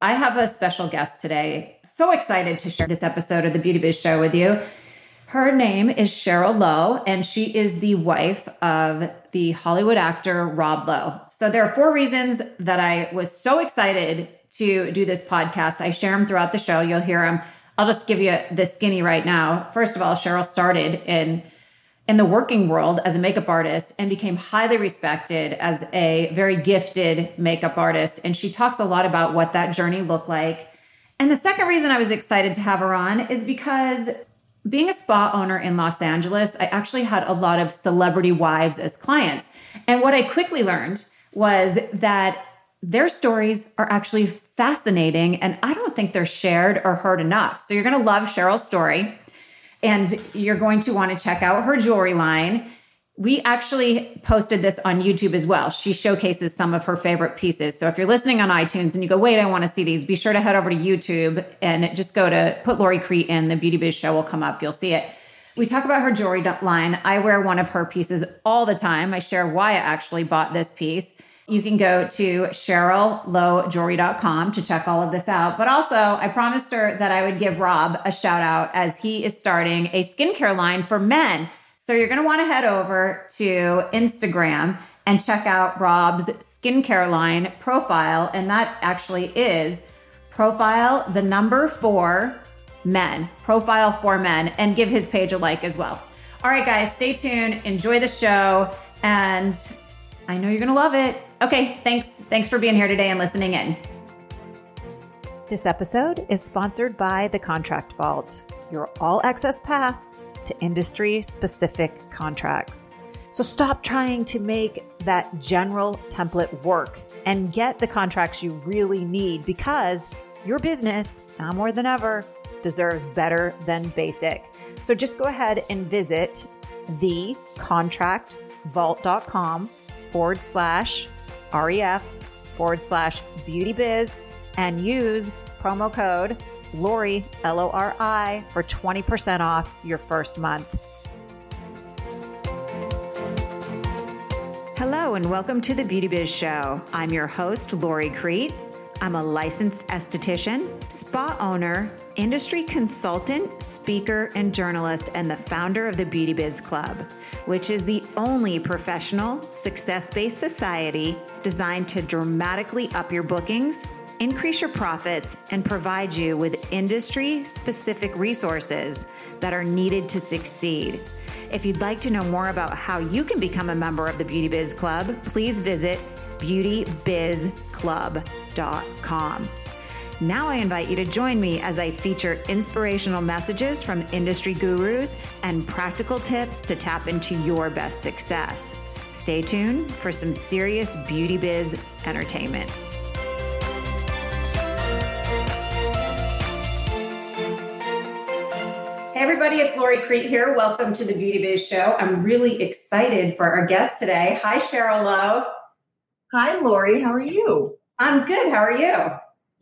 I have a special guest today. So excited to share this episode of the Beauty Biz Show with you. Her name is Sheryl Lowe, and she is the wife of the Hollywood actor Rob Lowe. So, there are four reasons that I was so excited to do this podcast. I share them throughout the show. You'll hear them. I'll just give you the skinny right now. First of all, Sheryl started in in the working world as a makeup artist and became highly respected as a very gifted makeup artist. And she talks a lot about what that journey looked like. And the second reason I was excited to have her on is because being a spa owner in Los Angeles, I actually had a lot of celebrity wives as clients. And what I quickly learned was that their stories are actually fascinating and I don't think they're shared or heard enough. So you're going to love Sheryl's story and you're going to want to check out her jewelry line. We actually posted this on YouTube as well. She showcases some of her favorite pieces. So if you're listening on iTunes and you go, wait, I want to see these, be sure to head over to YouTube and just go to put Lori Crete in. The Beauty Biz Show will come up. You'll see it. We talk about her jewelry line. I wear one of her pieces all the time. I share why I actually bought this piece. You can go to SherylLoweJewelry.com to check all of this out. But also, I promised her that I would give Rob a shout out as he is starting a skincare line for men. So you're going to want to head over to Instagram and check out Rob's skincare line profile. And that actually is profile the number four men, profile for men, and give his page a like as well. All right, guys, stay tuned, enjoy the show, and I know you're going to love it. Okay, thanks. Thanks for being here today and listening in. This episode is sponsored by The Contract Vault, your all access pass to industry specific contracts. So stop trying to make that general template work and get the contracts you really need because your business, now more than ever, deserves better than basic. So just go ahead and visit thecontractvault.com forward slash REF forward slash beauty biz and use promo code Lori, L O R I, for 20% off your first month. Hello, and welcome to the Beauty Biz Show. I'm your host, Lori Crete. I'm a licensed esthetician, spa owner, industry consultant, speaker, and journalist, and the founder of the Beauty Biz Club, which is the only professional, success based society designed to dramatically up your bookings, increase your profits, and provide you with industry specific resources that are needed to succeed. If you'd like to know more about how you can become a member of the Beauty Biz Club, please visit beautybizclub.com. Now I invite you to join me as I feature inspirational messages from industry gurus and practical tips to tap into your best success. Stay tuned for some serious beauty biz entertainment. Hey everybody, it's Lori Crete here. Welcome to the Beauty Biz Show. I'm really excited for our guest today. Hi, Sheryl Lowe. Hi, Lori. How are you? I'm good. How are you?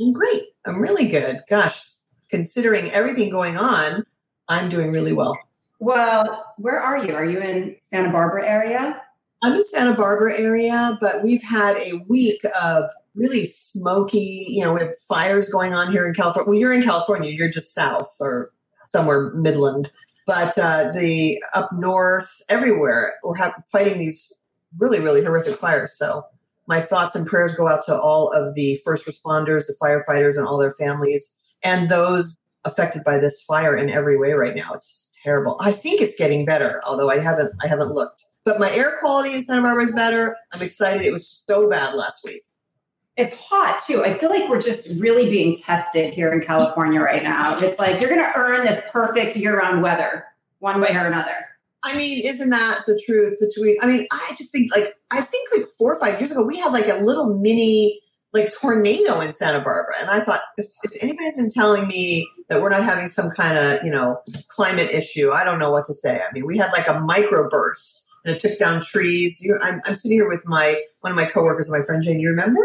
I'm great. I'm really good. Gosh, considering everything going on, I'm doing really well. Well, where are you? Are you in Santa Barbara area? I'm in Santa Barbara area, but we've had a week of really smoky, you know, we have fires going on here in California. Well, you're in California, you're just south or somewhere midland. But uh, the up north, everywhere, we're have, fighting these really, really horrific fires. So my thoughts and prayers go out to all of the first responders, the firefighters, and all their families, and those affected by this fire in every way right now. It's terrible. I think it's getting better, although I haven't I haven't looked. But my air quality in Santa Barbara is better. I'm excited. It was so bad last week. It's hot too. I feel like we're just really being tested here in California right now. It's like you're going to earn this perfect year-round weather one way or another. I mean, isn't that the truth between? I mean, I just think like I think like four or five years ago we had like a little mini like tornado in Santa Barbara, and I thought if, if anybody isn't telling me that we're not having some kind of you know climate issue, I don't know what to say. I mean, we had like a microburst and it took down trees. You, I'm, I'm sitting here with my one of my coworkers, and my friend Jane. You remember?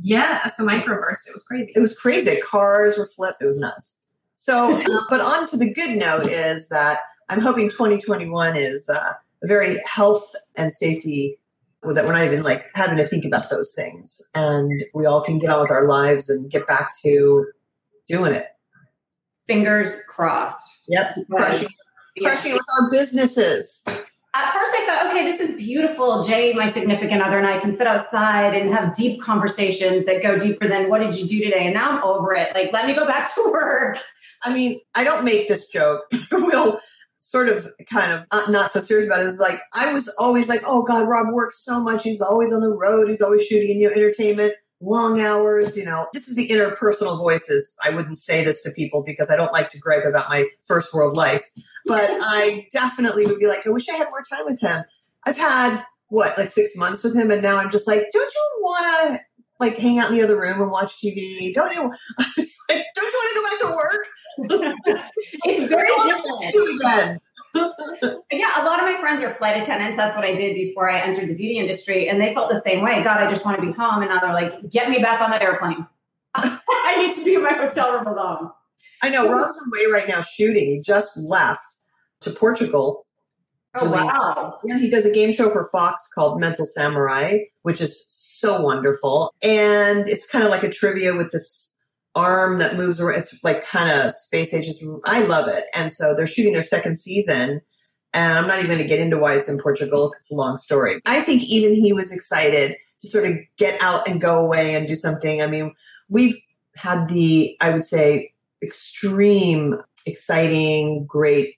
Yeah, it's a microburst. It was crazy. It was crazy. Cars were flipped. It was nuts. So, but on to the good note is that I'm hoping 2021 is uh, a very health and safety that we're not even like having to think about those things and we all can get on with our lives and get back to doing it. Fingers crossed. Yep. Crushing, crushing with our businesses. At first, I thought, okay, this is beautiful. Jay, my significant other, and I can sit outside and have deep conversations that go deeper than what did you do today? And now I'm over it. Like, let me go back to work. I mean, I don't make this joke. we'll sort of kind of uh, not so serious about it. It's like I was always like, oh God, Rob works so much. He's always on the road. He's always shooting, you know, entertainment, long hours. You know, this is the interpersonal voices. I wouldn't say this to people because I don't like to gripe about my first world life, but I definitely would be like, I wish I had more time with him. I've had what like six months with him, and now I'm just like, don't you want to like hang out in the other room and watch TV? Don't you? Like, don't you want to go back to work? it's very different. again. yeah, a lot of my friends are flight attendants. That's what I did before I entered the beauty industry, and they felt the same way. God, I just want to be home, and now they're like, get me back on that airplane. I need to be in my hotel room alone. I know Rob's away right now shooting. He just left to Portugal. Oh wow! Yeah, he does a game show for Fox called Mental Samurai, which is so wonderful, and it's kind of like a trivia with this arm that moves around. It's like kind of space agents. I love it. And so they're shooting their second season. And I'm not even going to get into why it's in Portugal. It's a long story. I think even he was excited to sort of get out and go away and do something. I mean, we've had the, I would say, extreme, exciting, great,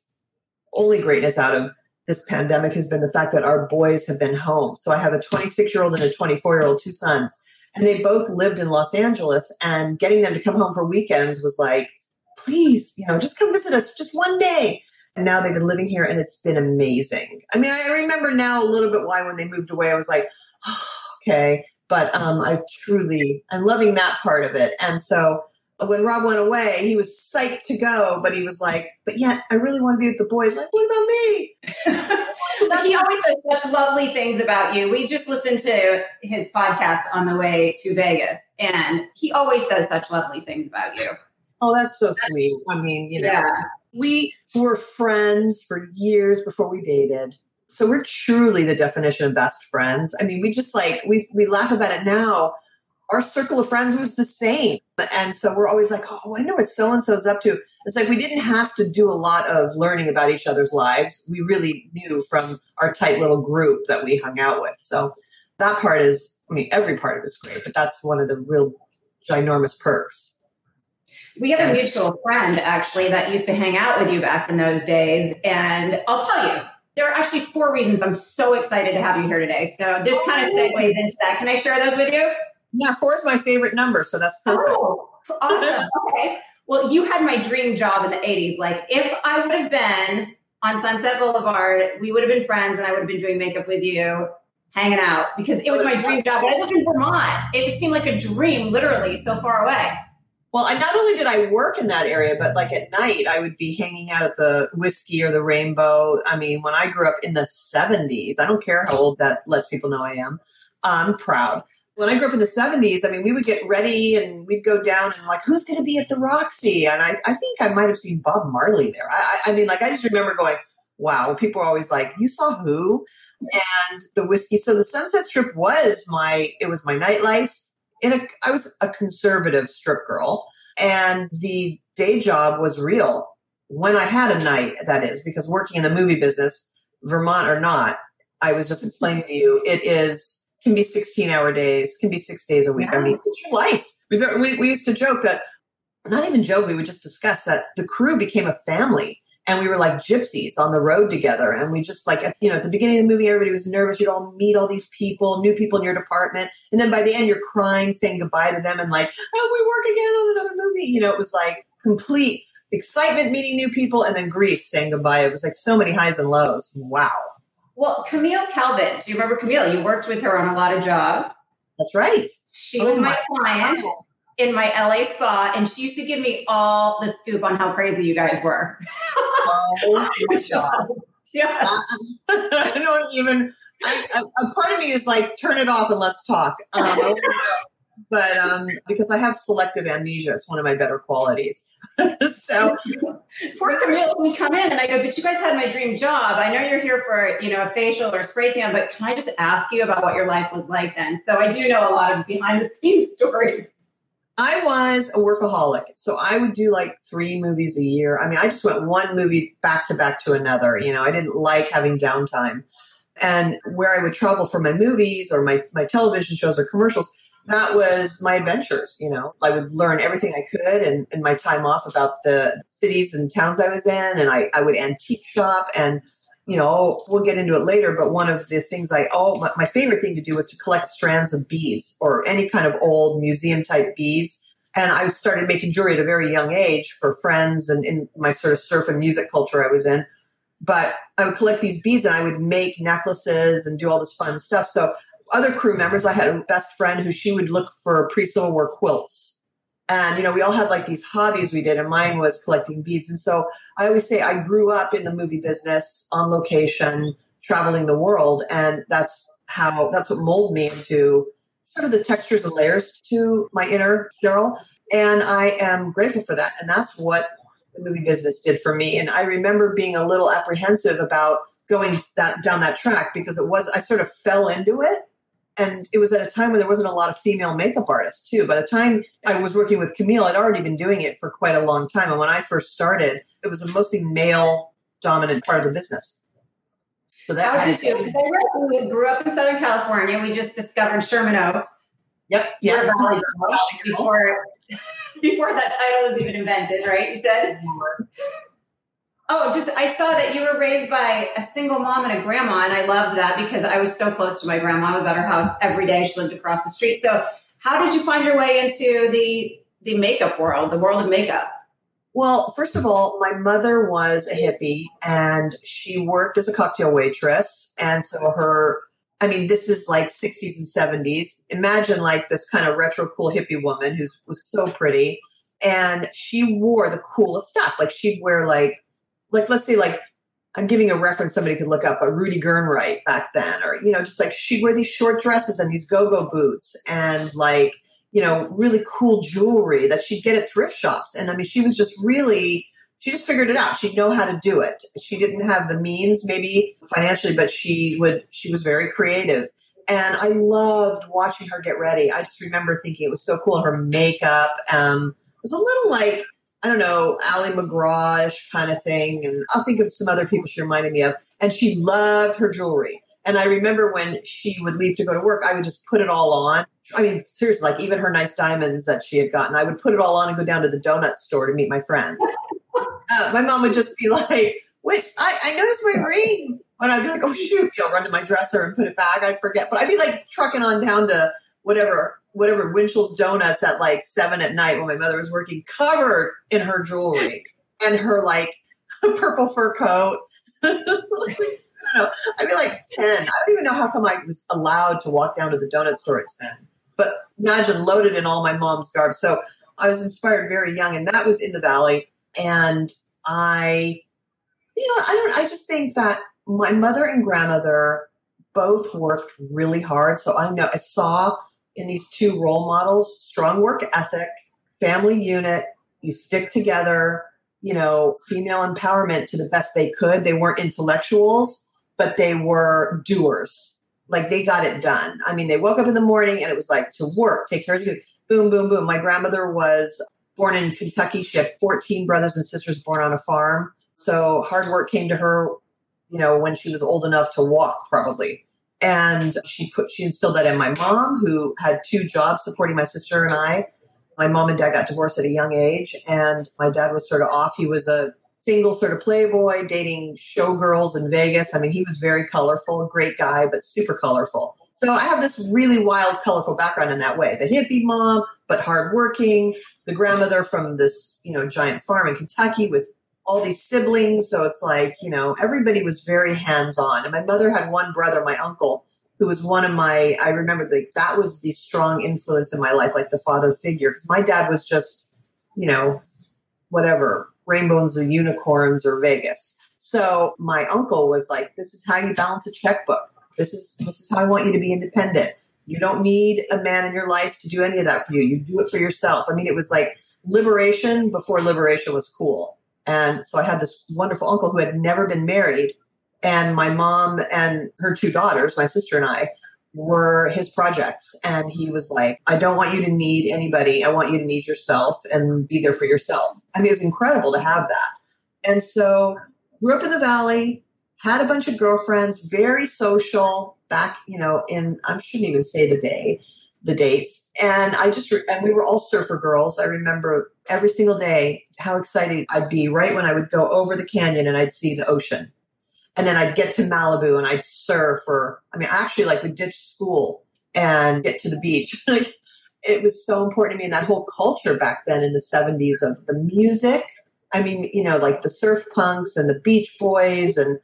only greatness out of this pandemic has been the fact that our boys have been home. So I have a 26 year old and a 24 year old, two sons and they both lived in Los Angeles and getting them to come home for weekends was like, please, you know, just come visit us just one day. And now they've been living here and it's been amazing. I mean, I remember now a little bit why when they moved away, I was like, oh, okay. But um, I truly, I'm loving that part of it. And so when Rob went away, he was psyched to go, but he was like, but yet I really want to be with the boys. Like, what about me? but he always says such lovely things about you. We just listened to his podcast on the way to Vegas, and he always says such lovely things about you. Oh, that's so sweet. I mean, you know, yeah. we were friends for years before we dated. So we're truly the definition of best friends. I mean, we just like we we laugh about it now our circle of friends was the same. And so we're always like, oh, I wonder what so and so's up to. It's like we didn't have to do a lot of learning about each other's lives. We really knew from our tight little group that we hung out with. So that part is, I mean, every part of it's great, but that's one of the real ginormous perks. We have a mutual friend actually that used to hang out with you back in those days. And I'll tell you, there are actually four reasons I'm so excited to have you here today. So this kind of segues into that. Can I share those with you? Yeah, four is my favorite number, so that's perfect. Oh, awesome. okay. Well, you had my dream job in the 80s. Like, if I would have been on Sunset Boulevard, we would have been friends and I would have been doing makeup with you, hanging out because it was my dream job. But I lived in Vermont. It seemed like a dream, literally, so far away. Well, I not only did I work in that area, but like at night, I would be hanging out at the whiskey or the rainbow. I mean, when I grew up in the 70s, I don't care how old that lets people know I am. I'm proud when I grew up in the 70s, I mean, we would get ready and we'd go down and like, who's going to be at the Roxy? And I, I think I might have seen Bob Marley there. I, I mean, like, I just remember going, wow, people were always like, you saw who? And the whiskey. So the Sunset Strip was my, it was my nightlife. In a, I was a conservative strip girl and the day job was real when I had a night, that is, because working in the movie business, Vermont or not, I was just explaining to you, it is can be 16 hour days, can be six days a week. Yeah. I mean, it's your life. We, we used to joke that, not even joke, we would just discuss that the crew became a family and we were like gypsies on the road together. And we just like, you know, at the beginning of the movie, everybody was nervous. You'd all meet all these people, new people in your department. And then by the end, you're crying, saying goodbye to them and like, oh, we work again on another movie. You know, it was like complete excitement meeting new people and then grief saying goodbye. It was like so many highs and lows. Wow. Well, Camille Calvin, do you remember Camille? You worked with her on a lot of jobs. That's right. She oh was my, my client God. in my LA spa, and she used to give me all the scoop on how crazy you guys were. oh my God. Yeah. I don't even, I, a, a, part of me is like, turn it off and let's talk. Um, but um, because I have selective amnesia, it's one of my better qualities. so poor Camille would come in and I go, but you guys had my dream job. I know you're here for you know a facial or spray tan, but can I just ask you about what your life was like then? So I do know a lot of behind the scenes stories. I was a workaholic. So I would do like three movies a year. I mean, I just went one movie back to back to another. You know, I didn't like having downtime. And where I would travel for my movies or my, my television shows or commercials, that was my adventures. You know, I would learn everything I could in, in my time off about the cities and towns I was in. And I, I would antique shop and, you know, we'll get into it later, but one of the things I, oh, my, my favorite thing to do was to collect strands of beads or any kind of old museum type beads. And I started making jewelry at a very young age for friends and in my sort of surf and music culture I was in. But I would collect these beads and I would make necklaces and do all this fun stuff. So other crew members, I had a best friend who she would look for pre-Civil War quilts. And, you know, we all had like these hobbies we did, and mine was collecting beads. And so I always say I grew up in the movie business on location, traveling the world. And that's how, that's what molded me into sort of the textures and layers to my inner Sheryl. And I am grateful for that. And that's what the movie business did for me. And I remember being a little apprehensive about going that down that track because it was I sort of fell into it and it was at a time when there wasn't a lot of female makeup artists too. By the time I was working with Camille, I'd already been doing it for quite a long time. And when I first started, it was a mostly male dominant part of the business. So that was did you do? We grew up in Southern California. We just discovered Sherman Oaks. Yep. Yeah. Before, before that title was even invented, right? You said. Oh, just I saw that you were raised by a single mom and a grandma, and I loved that because I was so close to my grandma. I was at her house every day. She lived across the street. So, how did you find your way into the the makeup world, the world of makeup? Well, first of all, my mother was a hippie, and she worked as a cocktail waitress, and so her. I mean, this is like 60s and 70s. Imagine like this kind of retro cool hippie woman who was so pretty. And she wore the coolest stuff. Like she'd wear like like let's say like I'm giving a reference somebody could look up, a Rudy Gernreich back then, or you know, just like she'd wear these short dresses and these go-go boots and like, you know, really cool jewelry that she'd get at thrift shops. And I mean, she was just really she just figured it out. She'd know how to do it. She didn't have the means maybe financially, but she would she was very creative. And I loved watching her get ready. I just remember thinking it was so cool. Her makeup um, was a little like I don't know, Ali MacGraw kind of thing. And I'll think of some other people she reminded me of. And she loved her jewelry. And I remember when she would leave to go to work, I would just put it all on. I mean, seriously, like even her nice diamonds that she had gotten, I would put it all on and go down to the donut store to meet my friends. uh, my mom would just be like, "Wait, I, I noticed my ring." And I'd be like, "Oh shoot!" You know, run to my dresser and put it back. I'd forget, but I'd be like trucking on down to whatever whatever Winchell's Donuts at like seven at night when my mother was working, covered in her jewelry and her like purple fur coat. I don't know. I'd be like 10. I don't even know how come I was allowed to walk down to the donut store at 10. But imagine loaded in all my mom's garb. So I was inspired very young, and that was in the valley. And I, you know, I don't, I just think that my mother and grandmother both worked really hard. So I know I saw in these two role models strong work ethic, family unit, you stick together, you know, female empowerment to the best they could. They weren't intellectuals, but they were doers. Like they got it done. I mean, they woke up in the morning and it was like to work, take care of the boom, boom, boom. My grandmother was born in Kentucky. She had 14 brothers and sisters born on a farm. So hard work came to her, you know, when she was old enough to walk, probably. And she put she instilled that in my mom, who had two jobs supporting my sister and I. My mom and dad got divorced at a young age, and my dad was sort of off. He was a single sort of playboy, dating showgirls in Vegas. I mean, he was very colorful, great guy, but super colorful. So I have this really wild, colorful background in that way. The hippie mom, but hardworking. The grandmother from this, you know, giant farm in Kentucky with all these siblings. So it's like, you know, everybody was very hands on. And my mother had one brother, my uncle, who was one of my, I remember like that was the strong influence in my life, like the father figure. My dad was just, you know, whatever, rainbows and unicorns or Vegas. So my uncle was like, this is how you balance a checkbook. This is, this is how I want you to be independent. You don't need a man in your life to do any of that for you. You do it for yourself. I mean, it was like liberation before liberation was cool. And so I had this wonderful uncle who had never been married. And my mom and her two daughters, my sister and I, were his projects. And he was like, I don't want you to need anybody. I want you to need yourself and be there for yourself. I mean, it was incredible to have that. And so grew up in the valley, had a bunch of girlfriends, very social back, you know, in, I shouldn't even say the day, the dates. And I just, and we were all surfer girls. I remember every single day how excited I'd be right when I would go over the canyon and I'd see the ocean and then I'd get to Malibu and I'd surf or I mean actually like would ditch school and get to the beach. like it was so important to me and that whole culture back then in the 70s of the music. I mean, you know, like the surf punks and the beach boys and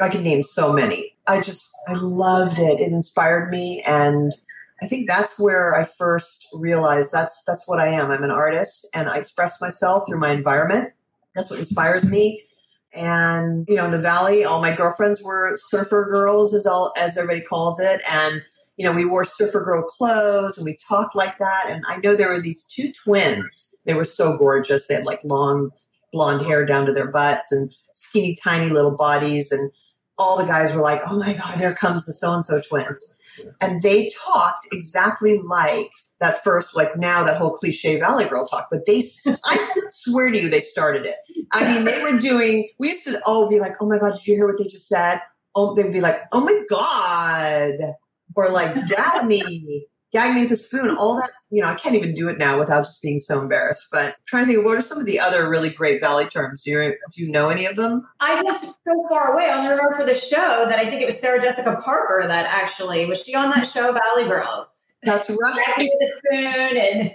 I can name so many. I just I loved it. It inspired me and I think that's where I first realized that's that's what I am. I'm an artist and I express myself through my environment. That's what inspires me and, you know, in the valley, all my girlfriends were surfer girls, as all as everybody calls it. And, you know, we wore surfer girl clothes and we talked like that. And I know there were these two twins. They were so gorgeous. They had like long blonde hair down to their butts and skinny, tiny little bodies. And all the guys were like, oh my God, there comes the so and so twins. And they talked exactly like that first, like now that whole cliche Valley Girl talk, but they, I swear to you, they started it. I mean, they were doing, we used to all be like, oh my God, did you hear what they just said? Oh, they'd be like, oh my God. Or like, gag me, gag me with a spoon, all that, you know, I can't even do it now without just being so embarrassed. But I'm trying to think, what are some of the other really great Valley terms? Do you, do you know any of them? I looked so far away. I only remember for the show that I think it was Sarah Jessica Parker that actually, was she on that show, Valley Girls? That's right. the spoon and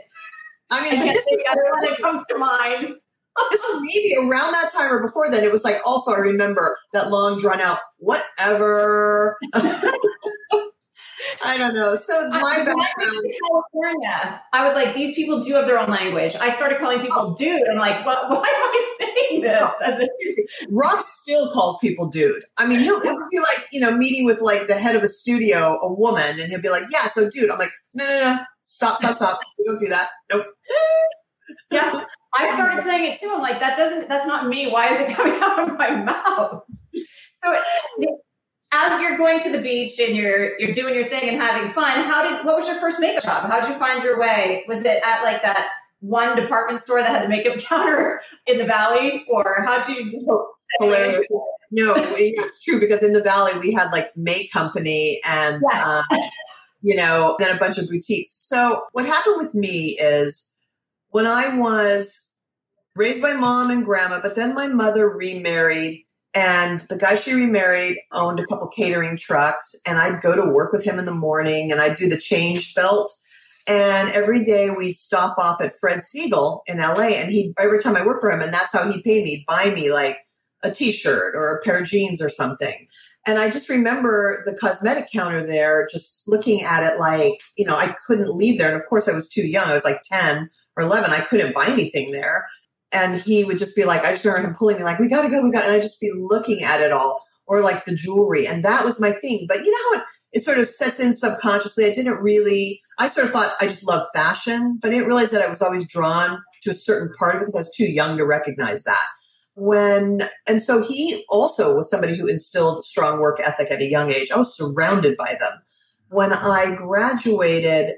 I mean, I this was, that's one that comes to mind. this was maybe around that time or before then. It was like also I remember that long drawn out whatever. I don't know. So my I, background. California, I was like, these people do have their own language. I started calling people Oh. dude. I'm like, what, why am I saying this? Oh, if- Rob still calls people dude. I mean, he'll, he'll be like, you know, meeting with like the head of a studio, a woman, and he'll be like, yeah, so dude. I'm like, no, no, no, stop, stop, stop. We don't do that. Nope. yeah, I started saying it too. I'm like, that doesn't, that's not me. Why is it coming out of my mouth? So it, as you're going to the beach and you're you're doing your thing and having fun, how did what was your first makeup job? How did you find your way? Was it at like that one department store that had the makeup counter in the valley, or how did you? Hilarious. No, it's true because in the valley we had like May Company and Yeah. um, you know then a bunch of boutiques. So what happened with me is when I was raised by mom and grandma, but then my mother remarried. And the guy she remarried owned a couple catering trucks, and I'd go to work with him in the morning, and I'd do the change belt. And every day we'd stop off at Fred Segal in LA, and he every time I worked for him, and that's how he'd pay me, He'd buy me like a t-shirt or a pair of jeans or something. And I just remember the cosmetic counter there, just looking at it like, you know, I couldn't leave there. And of course I was too young. I was like 10 or 11. I couldn't buy anything there. And he would just be like, I just remember him pulling me like, we gotta go, we got, and I'd just be looking at it all or like the jewelry. And that was my thing. But you know how it, it sort of sets in subconsciously. I didn't really, I sort of thought I just loved fashion, but I didn't realize that I was always drawn to a certain part of it because I was too young to recognize that when and so he also was somebody who instilled strong work ethic at a young age i was surrounded by them when i graduated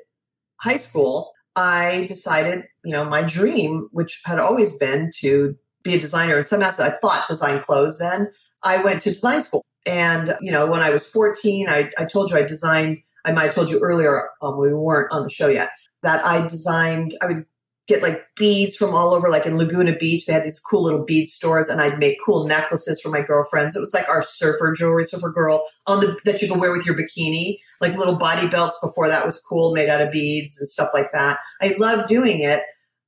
high school i decided you know my dream which had always been to be a designer in some aspect i thought design clothes then i went to design school and you know when i was 14 i, I told you i designed i might have told you earlier um, we weren't on the show yet that i designed i would get like beads from all over, like in Laguna Beach. They had these cool little bead stores, and I'd make cool necklaces for my girlfriends. It was like our surfer jewelry, surfer girl on the that you could wear with your bikini, like little body belts. Before that was cool, made out of beads and stuff like that. I loved doing it.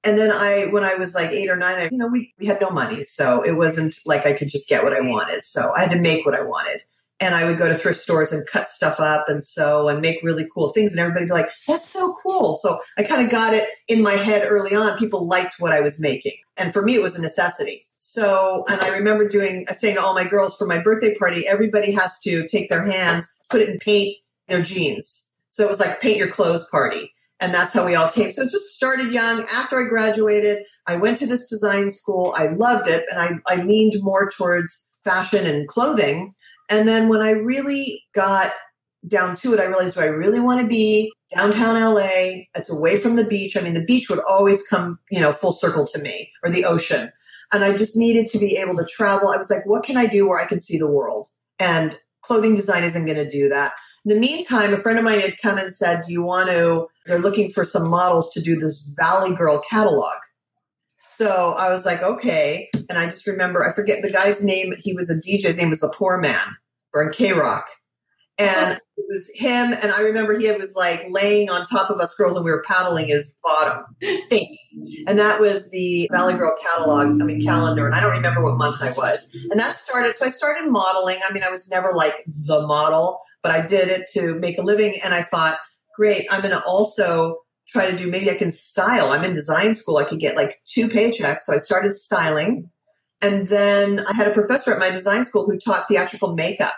And then I, when I was like eight or nine, I, you know, we, we had no money. So it wasn't like I could just get what I wanted. So I had to make what I wanted. And I would go to thrift stores and cut stuff up and sew and make really cool things. And everybody be like, that's so cool. So I kind of got it in my head early on. People liked what I was making. And for me, it was a necessity. So, and I remember doing, I saying to all my girls for my birthday party, everybody has to take their hands, put it in paint, their jeans. So it was like paint your clothes party. And that's how we all came. So it just started young. After I graduated, I went to this design school. I loved it. And I, I leaned more towards fashion and clothing. And then when I really got down to it, I realized, do I really want to be downtown LA? It's away from the beach. I mean, the beach would always come, you know, full circle to me or the ocean. And I just needed to be able to travel. I was like, what can I do where I can see the world? And clothing design isn't going to do that. In the meantime, a friend of mine had come and said, Do you want to? They're looking for some models to do this Valley Girl catalog. So I was like, okay. And I just remember, I forget the guy's name. He was a DJ. His name was The Poor Man for KROQ. And it was him. And I remember he was like laying on top of us girls and we were paddling his bottom thing. And that was the Valley Girl catalog, I mean, calendar. And I don't remember what month I was. And that started, so I started modeling. I mean, I was never like the model, but I did it to make a living. And I thought, great, I'm going to also try to do, maybe I can style. I'm in design school. I could get like two paychecks. So I started styling. And then I had a professor at my design school who taught theatrical makeup.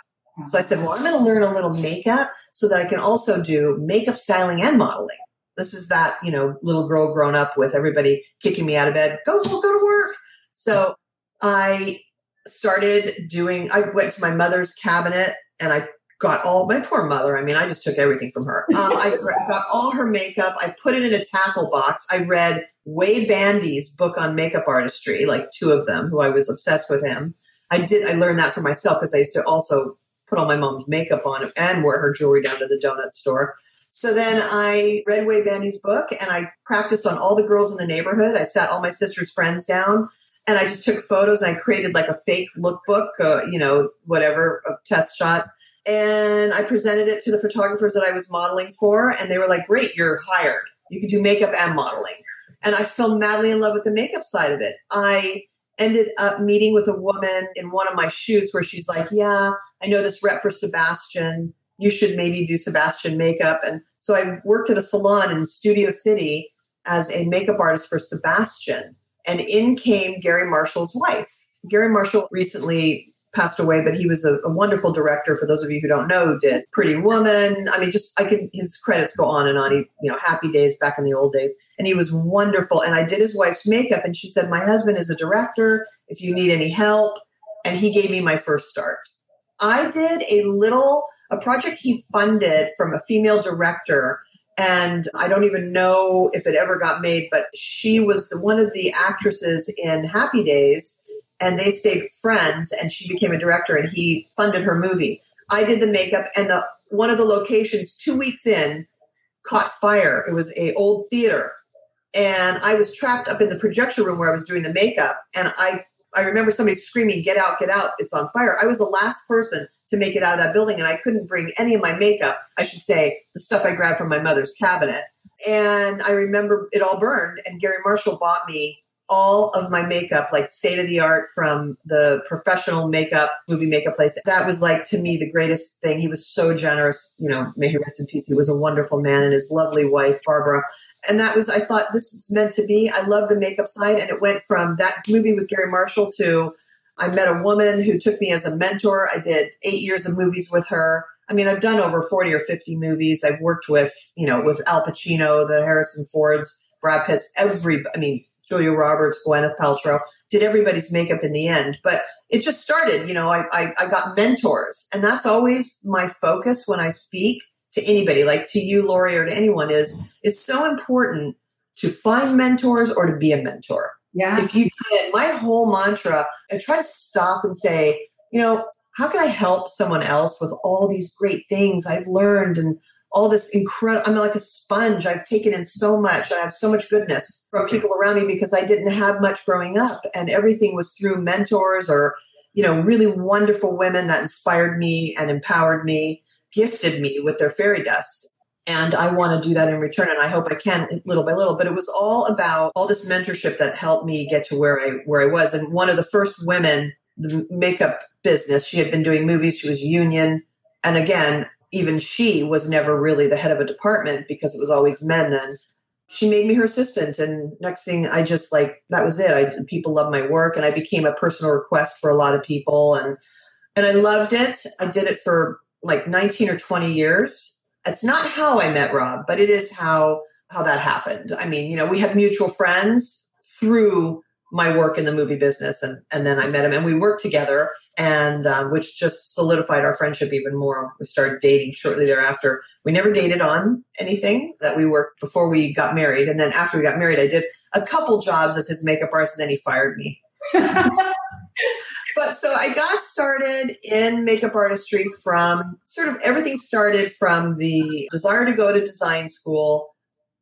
So I said, well, I'm going to learn a little makeup so that I can also do makeup styling and modeling. This is that, you know, little girl grown up with everybody kicking me out of bed. Go, go to work. So I started doing, I went to my mother's cabinet and I got all my poor mother. I mean, I just took everything from her. Um, I got all her makeup. I put it in a tackle box. I read Way Bandy's book on makeup artistry, like two of them, who I was obsessed with him. I did. I learned that for myself because I used to also put all my mom's makeup on and wear her jewelry down to the donut store. So then I read Way Bandy's book and I practiced on all the girls in the neighborhood. I sat all my sister's friends down and I just took photos and I created like a fake lookbook, uh, you know, whatever of test shots. And I presented it to the photographers that I was modeling for, and they were like, "Great, you're hired. You can do makeup and modeling." And I fell madly in love with the makeup side of it. I ended up meeting with a woman in one of my shoots where she's like, Yeah, I know this rep for Sebastian. You should maybe do Sebastian makeup. And so I worked at a salon in Studio City as a makeup artist for Sebastian. And in came Garry Marshall's wife. Garry Marshall recently passed away, but he was a, a, wonderful director. For those of you who don't know, did Pretty Woman. I mean, just I can his credits go on and on. He, you know, Happy Days back in the old days, and he was wonderful. And I did his wife's makeup, and she said, "My husband is a director. If you need any help," and he gave me my first start. I did a little a project he funded from a female director. And I don't even know if it ever got made, but she was the, one of the actresses in Happy Days and they stayed friends and she became a director and he funded her movie. I did the makeup and the one of the locations two weeks in caught fire. It was a old theater. And I was trapped up in the projector room where I was doing the makeup. And I, I remember somebody screaming, get out, get out, it's on fire. I was the last person to make it out of that building and I couldn't bring any of my makeup, I should say, the stuff I grabbed from my mother's cabinet. And I remember it all burned and Garry Marshall bought me all of my makeup, like state of the art from the professional makeup, movie makeup place. That was like to me the greatest thing. He was so generous. You know, may he rest in peace. He was a wonderful man and his lovely wife, Barbara. And that was, I thought this was meant to be. I love the makeup side. And it went from that movie with Garry Marshall to I met a woman who took me as a mentor. I did eight years of movies with her. I mean, I've done over 40 or 50 movies. I've worked with, you know, with Al Pacino, the Harrison Fords, Brad Pitts, every, I mean, Julia Roberts, Gwyneth Paltrow, did everybody's makeup in the end. But it just started, you know, I, I, I got mentors. And that's always my focus when I speak to anybody, like to you, Lori, or to anyone, is it's so important to find mentors or to be a mentor. Yeah. If you can, my whole mantra, I try to stop and say, you know, how can I help someone else with all these great things I've learned and all this incredible i'm like a sponge. I've taken in so much. I have so much goodness from people around me because i didn't have much growing up and everything was through mentors or you know really wonderful women that inspired me and empowered me gifted me with their fairy dust. And i want to do that in return and i hope i can little by little but it was all about all this mentorship that helped me get to where i where i was. And one of the first women the makeup business she had been doing movies. She was union. And again even she was never really the head of a department because it was always men then. She made me her assistant and next thing i just like that was it. I people loved my work and i became a personal request for a lot of people and and i loved it. I did it for like 19 or 20 years. It's not how I met Rob, but it is how how that happened. I mean, you know, we had mutual friends through my work in the movie business, and and then I met him, and we worked together, and um, which just solidified our friendship even more. We started dating shortly thereafter. We never dated on anything that we worked before we got married, and then after we got married, I did a couple jobs as his makeup artist, and then he fired me. but so I got started in makeup artistry from sort of everything started from the desire to go to design school.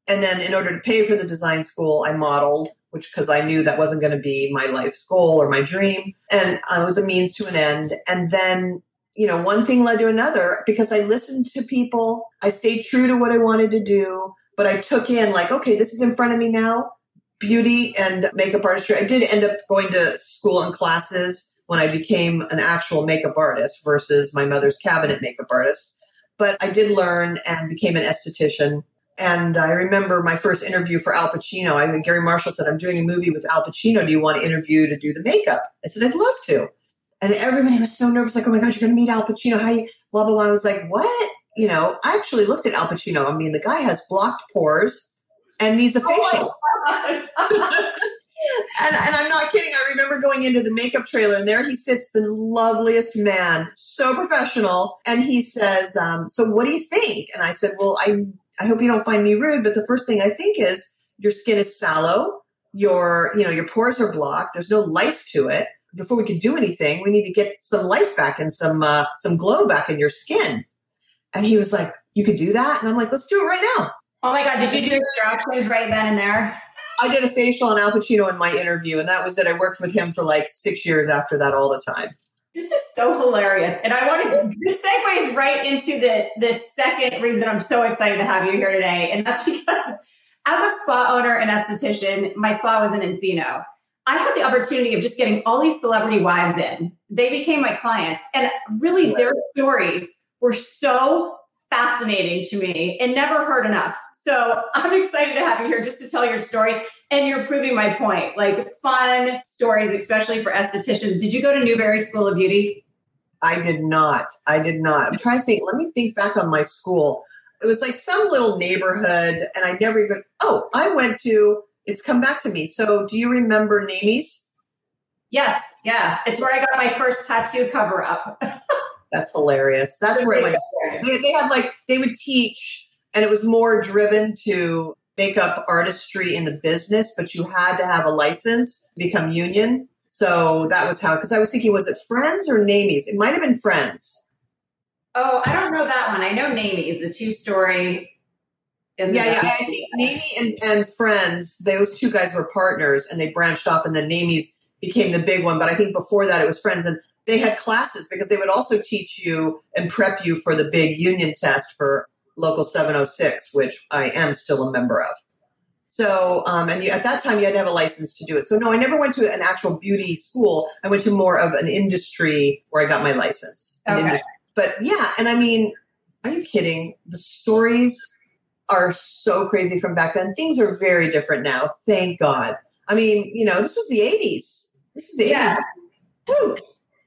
And then in order to pay for the design school, I modeled, which because I knew that wasn't going to be my life's goal or my dream. And I was a means to an end. And then, you know, one thing led to another because I listened to people. I stayed true to what I wanted to do, but I took in like, okay, this is in front of me now beauty and makeup artistry. I did end up going to school and classes when I became an actual makeup artist versus my mother's cabinet makeup artist. But I did learn and became an esthetician. And I remember my first interview for Al Pacino. I think Garry Marshall said, I'm doing a movie with Al Pacino. Do you want to interview to do the makeup? I said, I'd love to. And everybody was so nervous, like, oh my God, you're going to meet Al Pacino. How you, blah, blah, blah. I was like, what? You know, I actually looked at Al Pacino. I mean, the guy has blocked pores and needs a facial. Oh and, and I'm not kidding. I remember going into the makeup trailer, and there he sits, the loveliest man, so professional. And he says, um, "So what do you think?" And I said, "Well, I I hope you don't find me rude, but the first thing I think is your skin is sallow. Your you know your pores are blocked. There's no life to it. Before we can do anything, we need to get some life back and some uh, some glow back in your skin." And he was like, "You could do that," and I'm like, "Let's do it right now." Oh my god! Did you do extractions right then and there? I did a facial on Al Pacino in my interview, and that was it. I worked with him for like six years after that all the time. This is so hilarious. And I wanted to, this segues right into the, the second reason I'm so excited to have you here today. And that's because as a spa owner and esthetician, my spa was in Encino. I had the opportunity of just getting all these celebrity wives in. They became my clients. And really, their stories were so fascinating to me and never heard enough. So I'm excited to have you here just to tell your story. And you're proving my point. Like fun stories, especially for estheticians. Did you go to Newberry School of Beauty? I did not. I did not. I'm trying to think. Let me think back on my school. It was like some little neighborhood, and I never even. Oh, I went to. It's come back to me. So, do you remember Naimies? Yes. Yeah. It's where I got my first tattoo cover up. That's hilarious. That's where it went. They, they had like they would teach and it was more driven to makeup artistry in the business, but you had to have a license to become union. So that was how, because I was thinking, was it Friends or Naimies? It might have been Friends. Oh, I don't know that one. I know Naimies, the two story. Yeah, yeah. I think Naimie and, and Friends, those two guys were partners and they branched off, and then Naimies became the big one. But I think before that, it was Friends. And they had classes because they would also teach you and prep you for the big union test for Local 706, which I am still a member of. So, um, and you, at that time, you had to have a license to do it. So, no, I never went to an actual beauty school. I went to more of an industry where I got my license. Okay. But yeah, and I mean, are you kidding? The stories are so crazy from back then. Things are very different now. Thank God. I mean, you know, this was the 80s. This is the yeah. 80s. Woo.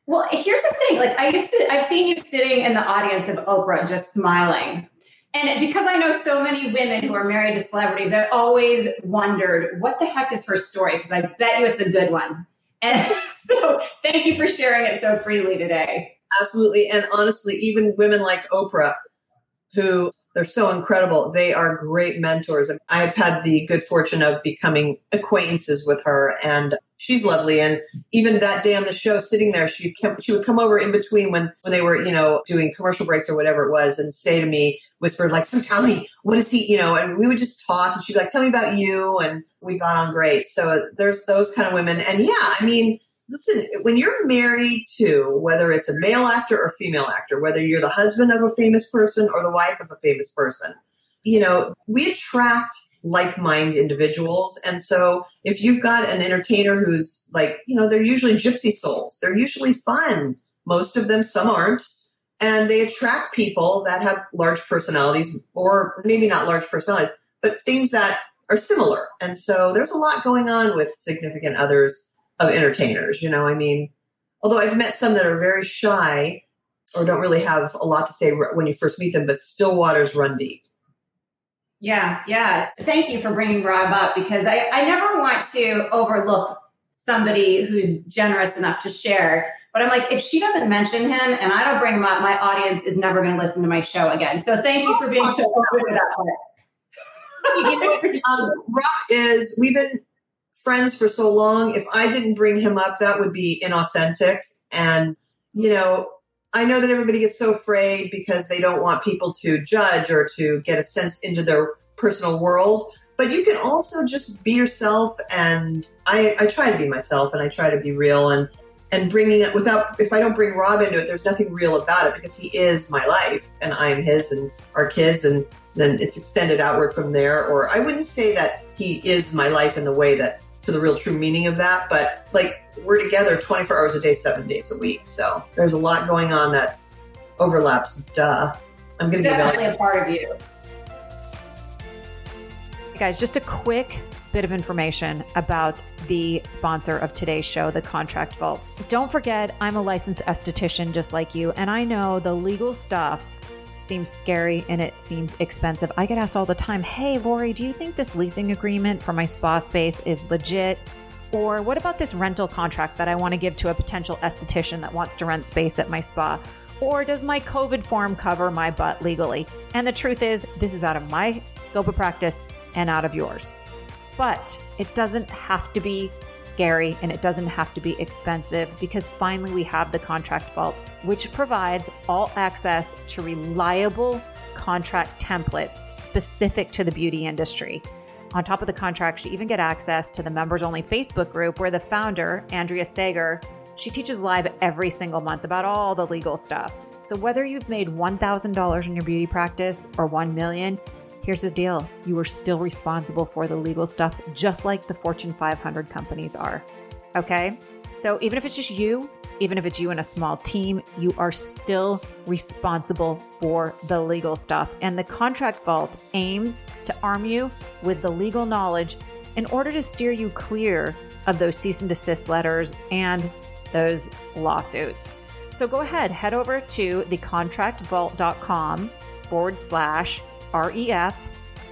Well, here's the thing. Like I used to, I've seen you sitting in the audience of Oprah just smiling. And because I know so many women who are married to celebrities, I always wondered what the heck is her story? Because I bet you it's a good one. And so thank you for sharing it so freely today. Absolutely. And honestly, even women like Oprah, who they're so incredible. They are great mentors. I've had the good fortune of becoming acquaintances with her, and she's lovely. And even that day on the show, sitting there, she she would come over in between when when they were you know doing commercial breaks or whatever it was, and say to me, whisper like, "So tell me, what is he?" You know, and we would just talk, and she'd be like, "Tell me about you," and we got on great. So there's those kind of women, and yeah, I mean listen, when you're married to whether it's a male actor or female actor, whether you're the husband of a famous person or the wife of a famous person, you know, we attract like-minded individuals. And so if you've got an entertainer who's like, you know, they're usually gypsy souls, they're usually fun. Most of them, some aren't. And they attract people that have large personalities, or maybe not large personalities, but things that are similar. And so there's a lot going on with significant others of entertainers. You know, I mean, although I've met some that are very shy, or don't really have a lot to say when you first meet them, but still waters run deep. Yeah, yeah. Thank you for bringing Rob up because I, I never want to overlook somebody who's generous enough to share. But I'm like, if she doesn't mention him and I don't bring him up, my audience is never going to listen to my show again. So thank you for being so good with that um, Rob is, we've been friends for so long. If I didn't bring him up, that would be inauthentic. And, you know, I know that everybody gets so afraid because they don't want people to judge or to get a sense into their personal world. But you can also just be yourself. And I, I try to be myself and I try to be real and, and bringing it without, if I don't bring Rob into it, there's nothing real about it because he is my life and I'm his and our kids. And then it's extended outward from there. Or I wouldn't say that he is my life in the way that to the real true meaning of that. But like we're together 24 hours a day, seven days a week. So there's a lot going on that overlaps. Duh. I'm going to be definitely a part of you. Guys, just a quick bit of information about the sponsor of today's show, the Contract Vault. Don't forget, I'm a licensed esthetician just like you, and I know the legal stuff seems scary and it seems expensive. I get asked all the time, Hey, Lori, do you think this leasing agreement for my spa space is legit? Or what about this rental contract that I want to give to a potential esthetician that wants to rent space at my spa? Or does my COVID form cover my butt legally? And the truth is, this is out of my scope of practice and out of yours. But it doesn't have to be scary and it doesn't have to be expensive because finally we have the Contract Vault, which provides all access to reliable contract templates specific to the beauty industry. On top of the contract, you even get access to the members only Facebook group where the founder, Andrea Sager, she teaches live every single month about all the legal stuff. So whether you've made $1,000 in your beauty practice or 1 million, Here's the deal you are still responsible for the legal stuff, just like the Fortune 500 companies are. Okay? So even if it's just you, even if it's you and a small team, you are still responsible for the legal stuff. And the Contract Vault aims to arm you with the legal knowledge in order to steer you clear of those cease and desist letters and those lawsuits. So go ahead, head over to thecontractvault.com forward slash REF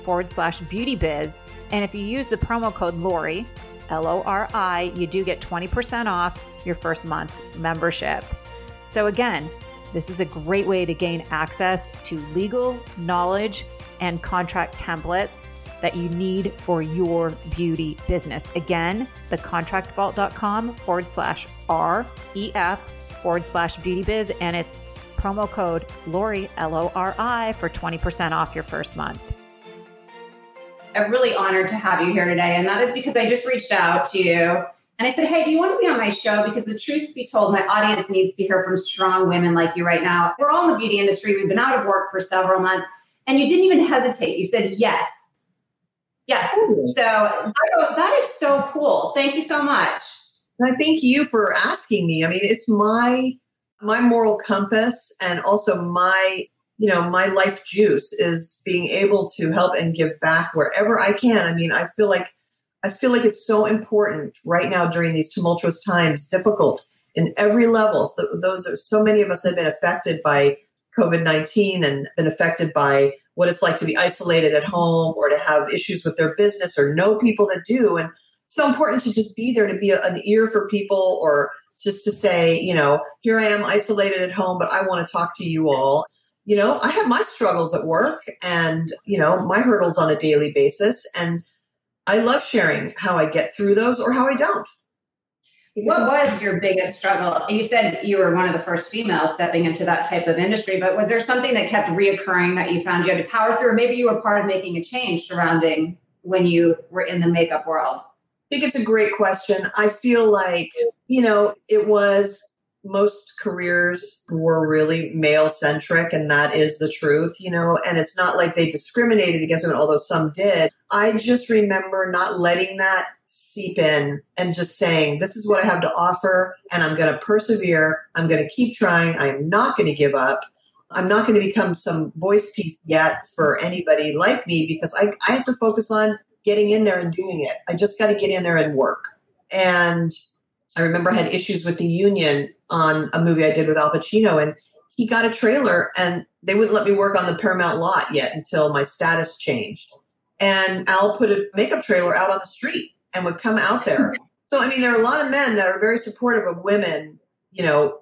forward slash beauty biz. And if you use the promo code Lori, L O R I, you do get 20% off your first month's membership. So, again, this is a great way to gain access to legal knowledge and contract templates that you need for your beauty business. Again, the contractvault.com forward slash REF forward slash beauty biz. And it's promo code Lori, L O R I, for 20% off your first month. I'm really honored to have you here today. And that is because I just reached out to you and I said, Hey, do you want to be on my show? Because the truth be told, my audience needs to hear from strong women like you right now. We're all in the beauty industry. We've been out of work for several months. And you didn't even hesitate. You said yes. Yes. So that is so cool. Thank you so much. I thank you for asking me. I mean, it's my my moral compass and also my you know my life juice is being able to help and give back wherever i can. I mean i feel like i feel like it's so important right now during these tumultuous times difficult in every level. Those are so many of us have been affected by covid-19 and been affected by what it's like to be isolated at home or to have issues with their business or know people that do. And so important to just be there to be a, an ear for people or just to say, you know, here I am isolated at home, but I want to talk to you all. You know, I have my struggles at work and, you know, my hurdles on a daily basis. And I love sharing how I get through those or how I don't. What was your biggest struggle? You said you were one of the first females stepping into that type of industry, but was there something that kept reoccurring that you found you had to power through? Or maybe you were part of making a change surrounding when you were in the makeup world? I think it's a great question. I feel like, you know, it was most careers were really male centric, and that is the truth, you know, and it's not like they discriminated against women, although some did. I just remember not letting that seep in and just saying, this is what I have to offer, and I'm going to persevere. I'm going to keep trying. I'm not going to give up. I'm not going to become some voice piece yet for anybody like me because I, I have to focus on getting in there and doing it. I just got to get in there and work. And I remember I had issues with the union on a movie I did with Al Pacino, and he got a trailer and they wouldn't let me work on the Paramount lot yet until my status changed. And Al put a makeup trailer out on the street and would come out there. So, I mean, there are a lot of men that are very supportive of women, you know,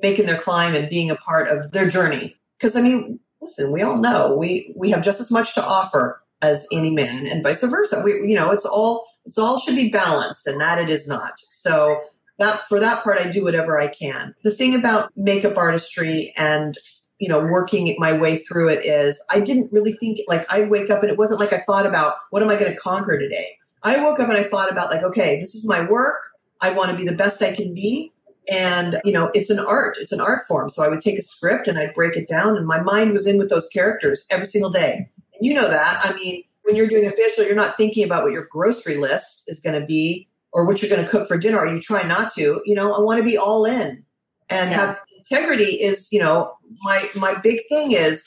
making their climb and being a part of their journey. Because, I mean, listen, we all know we, we have just as much to offer as any man and vice versa. We, you know, it's all, it's all should be balanced and that it is not. So that for that part, I do whatever I can. The thing about makeup artistry and you know working my way through it is I didn't really think like I'd wake up and it wasn't like I thought about what am I going to conquer today. I woke up and I thought about like okay, this is my work. I want to be the best I can be. And, you know, it's an art, it's an art form. So I would take a script and I'd break it down, and my mind was in with those characters every single day. You know that. I mean, when you're doing a facial, you're not thinking about what your grocery list is going to be or what you're going to cook for dinner, or you try not to. You know, I want to be all in and yeah. have integrity is, you know, my my big thing is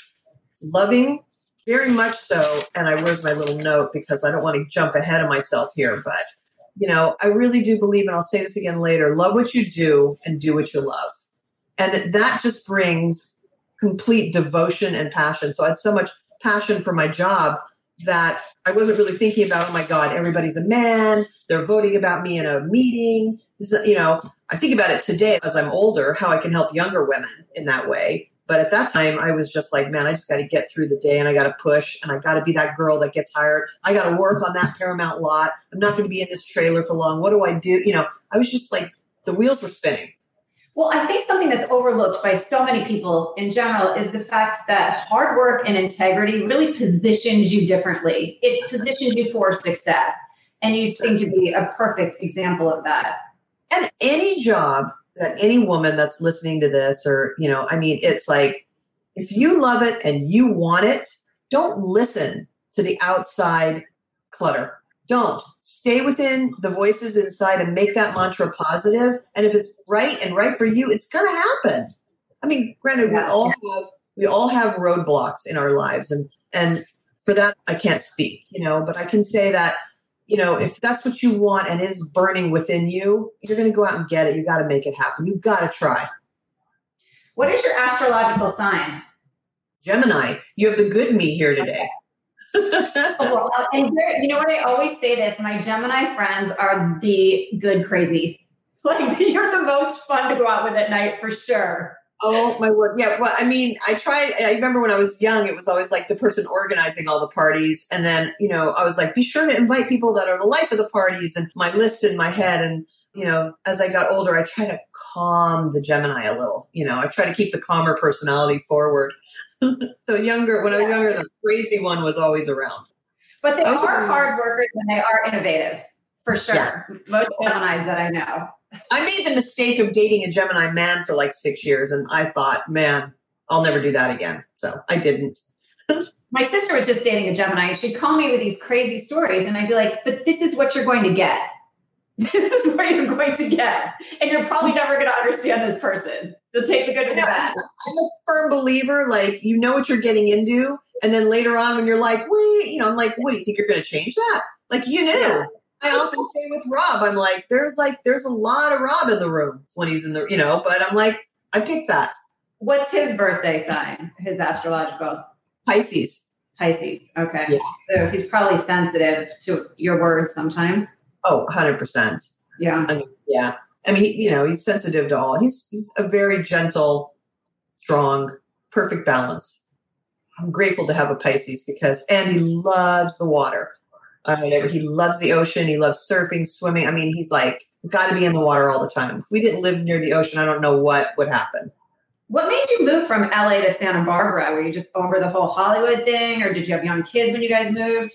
loving very much so. And I where's my little note because I don't want to jump ahead of myself here, but you know, I really do believe, and I'll say this again later love what you do and do what you love. And that just brings complete devotion and passion. So I had so much passion for my job that I wasn't really thinking about, oh my God, everybody's a man. They're voting about me in a meeting. You know, I think about it today as I'm older, how I can help younger women in that way. But at that time, I was just like, man, I just got to get through the day and I got to push and I got to be that girl that gets hired. I got to work on that Paramount lot. I'm not going to be in this trailer for long. What do I do? You know, I was just like, the wheels were spinning. Well, I think something that's overlooked by so many people in general is the fact that hard work and integrity really positions you differently. It positions you for success. And you seem to be a perfect example of that. And any job that any woman that's listening to this, or, you know, I mean, it's like if you love it and you want it, don't listen to the outside clutter. Don't stay within the voices inside and make that mantra positive. And if it's right and right for you, it's going to happen. I mean, granted, we all have we all have roadblocks in our lives, and and for that I can't speak, you know, but I can say that you know, if that's what you want and is burning within you, you're going to go out and get it. You got to make it happen. You got to try. What is your astrological sign? Gemini. You have the good me here today. Oh, well, and you know what? I always say this my Gemini friends are the good crazy. Like, you're the most fun to go out with at night for sure. Oh my word. Yeah. Well, I mean, I tried, I remember when I was young, it was always like the person organizing all the parties. And then, you know, I was like, be sure to invite people that are the life of the parties and my list in my head. And, you know, as I got older, I try to calm the Gemini a little. You know, I try to keep the calmer personality forward. so younger, when I was younger, the crazy one was always around. But they are hard workers and they are innovative for sure. Yeah. Most Geminis that I know. I made the mistake of dating a Gemini man for like six years, and I thought, man, I'll never do that again. So I didn't. My sister was just dating a Gemini, and she'd call me with these crazy stories, and I'd be like, but this is what you're going to get. This is what you're going to get. And you're probably never going to understand this person. So take the good with the bad. I'm a firm believer, like, you know what you're getting into. And then later on, when you're like, wait, you know, I'm like, what do you think you're going to change that? Like, you knew. Yeah. I often say with Rob, I'm like, there's like, there's a lot of Rob in the room when he's in the, you know, but I'm like, I picked that. What's his birthday sign? His astrological? Pisces. Pisces. Okay. Yeah. So he's probably sensitive to your words sometimes. Oh, 100%. Yeah. I mean, yeah. I mean, you know, he's sensitive to all. He's, he's a very gentle, strong, perfect balance. I'm grateful to have a Pisces because, and he loves the water. I mean, he loves the ocean. He loves surfing, swimming. I mean, he's like, got to be in the water all the time. If we didn't live near the ocean, I don't know what would happen. What made you move from LA to Santa Barbara? Were you just over the whole Hollywood thing, or did you have young kids when you guys moved?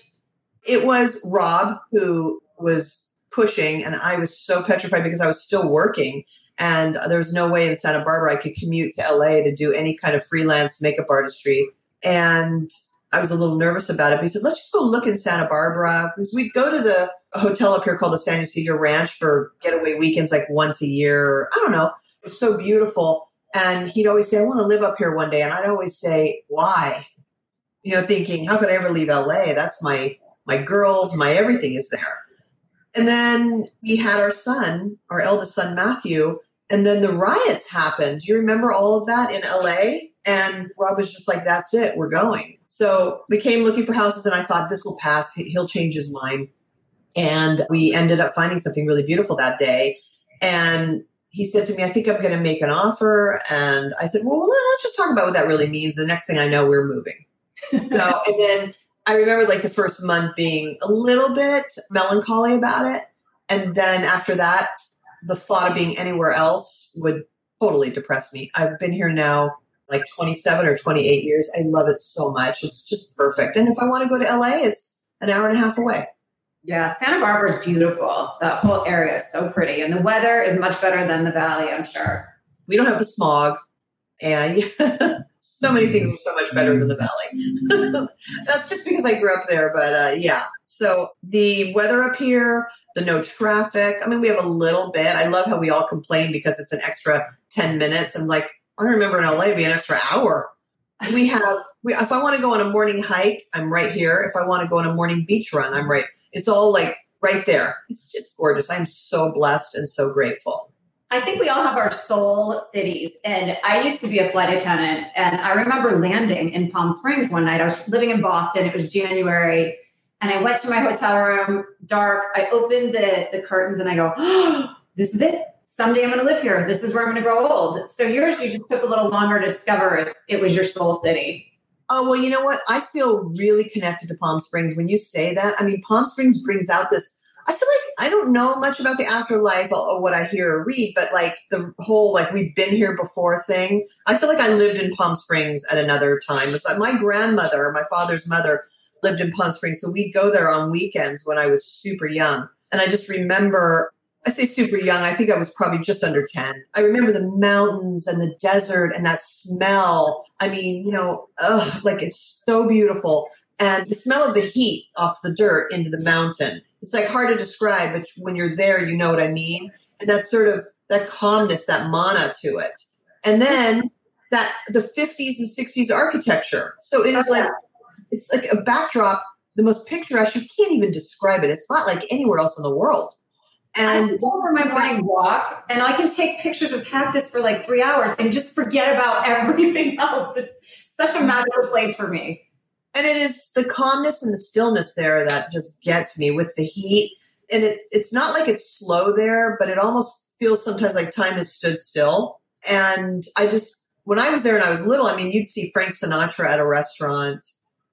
It was Rob who was pushing, and I was so petrified because I was still working. And there was no way in Santa Barbara I could commute to LA to do any kind of freelance makeup artistry. And I was a little nervous about it. But he said, let's just go look in Santa Barbara. Because we'd go to the hotel up here called the San Ysidro Ranch for getaway weekends like once a year. I don't know. It was so beautiful. And he'd always say, I want to live up here one day. And I'd always say, why? You know, thinking, how could I ever leave LA? That's my my girls, my everything is there. And then we had our son, our eldest son, Matthew, And then the riots happened. Do you remember all of that in LA? And Rob was just like, that's it, we're going. So we came looking for houses, and I thought this will pass. He'll change his mind. And we ended up finding something really beautiful that day. And he said to me, I think I'm going to make an offer. And I said, well, let's just talk about what that really means. The next thing I know, we're moving. so, and then I remember like the first month being a little bit melancholy about it. And then after that, the thought of being anywhere else would totally depress me. I've been here now like 27 or 28 years. I love it so much. It's just perfect. And if I want to go to LA, it's an hour and a half away. Yeah, Santa Barbara is beautiful. The whole area is so pretty, and the weather is much better than the valley, I'm sure. We don't have the smog, and so many things are so much better than the valley. That's just because I grew up there, but uh, yeah. So the weather up here, the no traffic. I mean, we have a little bit. I love how we all complain because it's an extra 10 minutes. I'm like, I remember in LA it'd be an extra hour. We have, we, if I want to go on a morning hike, I'm right here. If I want to go on a morning beach run, I'm right. It's all like right there. It's just gorgeous. I'm so blessed and so grateful. I think we all have our soul cities. And I used to be a flight attendant, and I remember landing in Palm Springs one night. I was living in Boston. It was January, and I went to my hotel room, dark. I opened the, the curtains and I go, oh, this is it. Someday I'm going to live here. This is where I'm going to grow old. So yours, you just took a little longer to discover it, it was your soul city. Oh, well, you know what? I feel really connected to Palm Springs when you say that. I mean, Palm Springs brings out this I feel like I don't know much about the afterlife or what I hear or read, but like the whole like we've been here before thing. I feel like I lived in Palm Springs at another time. It's like my grandmother, my father's mother, lived in Palm Springs, so we'd go there on weekends when I was super young. And I just remember I say super young, I think I was probably just under 10. I remember the mountains and the desert and that smell. I mean, you know, ugh, like it's so beautiful. And the smell of the heat off the dirt into the mountain it's like hard to describe, but when you're there, you know what I mean. And that sort of that calmness, that mana to it. And then that the 50s and 60s architecture. So it is like it's like a backdrop, the most picturesque. You can't even describe it. It's not like anywhere else in the world. And I go for my morning walk, and I can take pictures of cactus for like three hours and just forget about everything else. It's such a magical place for me. And it is the calmness and the stillness there that just gets me with the heat. And it, it's not like it's slow there, but it almost feels sometimes like time has stood still. And I just, when I was there and I was little, I mean, you'd see Frank Sinatra at a restaurant,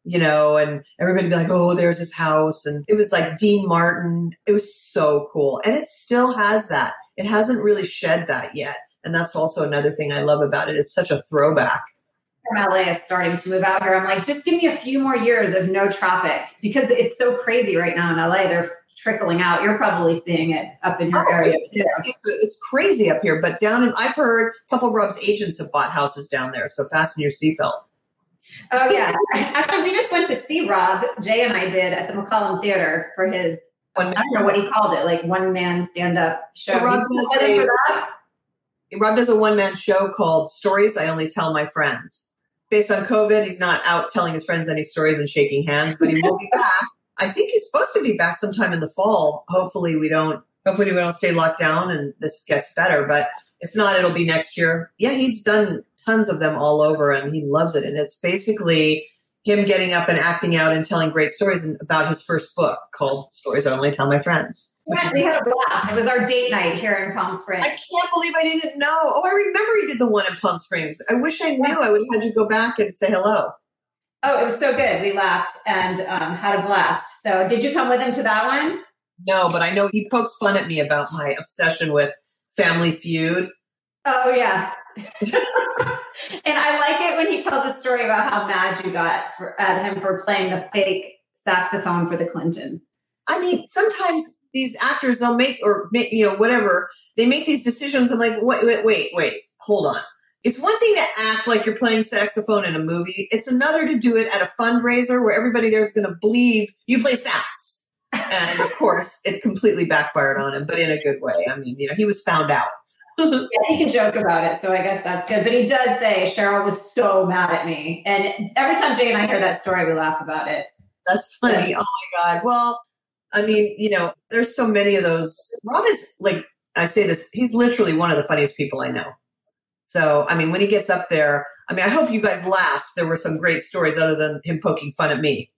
you know, and everybody be like, oh, there's his house. And it was like Dean Martin. It was so cool. And it still has that. It hasn't really shed that yet. And that's also another thing I love about it. It's such a throwback from LA is starting to move out here. I'm like, just give me a few more years of no traffic because it's so crazy right now in LA. They're trickling out. You're probably seeing it up in your oh, area too. It's, it's, crazy up here, but down in, I've heard a couple of Rob's agents have bought houses down there. So fasten your seatbelt. Oh yeah. Actually, we just went to see Rob. Jay and I did at the McCallum Theater for his. One I don't know what he called it, like one man stand up show. So Rob, does a, Rob does a one man show called Stories I Only Tell My Friends based on COVID, he's not out telling his friends any stories and shaking hands, but he will be back. I think he's supposed to be back sometime in the fall. Hopefully we don't hopefully we don't stay locked down and this gets better. But if not, it'll be next year. Yeah, he's done tons of them all over and he loves it. And it's basically him getting up and acting out and telling great stories about his first book called Stories I Only Tell My Friends. We had a blast. It was our date night here in Palm Springs. I can't believe I didn't know. Oh, I remember he did the one in Palm Springs. I wish I knew. I would have had you go back and say hello. Oh, it was so good. We laughed and um, had a blast. So, did you come with him to that one? No, but I know he pokes fun at me about my obsession with Family Feud. Oh, yeah. and I like it when he tells a story about how mad you got for, at him for playing the fake saxophone for the Clintons. I mean, sometimes these actors they'll make or make, you know whatever they make these decisions. I'm like, wait, wait, wait, wait, hold on. It's one thing to act like you're playing saxophone in a movie. It's another to do it at a fundraiser where everybody there is going to believe you play sax. And of course, it completely backfired on him, but in a good way. I mean, you know, he was found out yeah, he can joke about it, so I guess that's good. But he does say Sheryl was so mad at me, and every time Jay and I hear that story, we laugh about it. That's funny. Yeah. Oh my god. Well, I mean, you know, there's so many of those. Rob is like I say this, he's literally one of the funniest people I know. So, I mean, when he gets up there, I mean, I hope you guys laughed. There were some great stories other than him poking fun at me.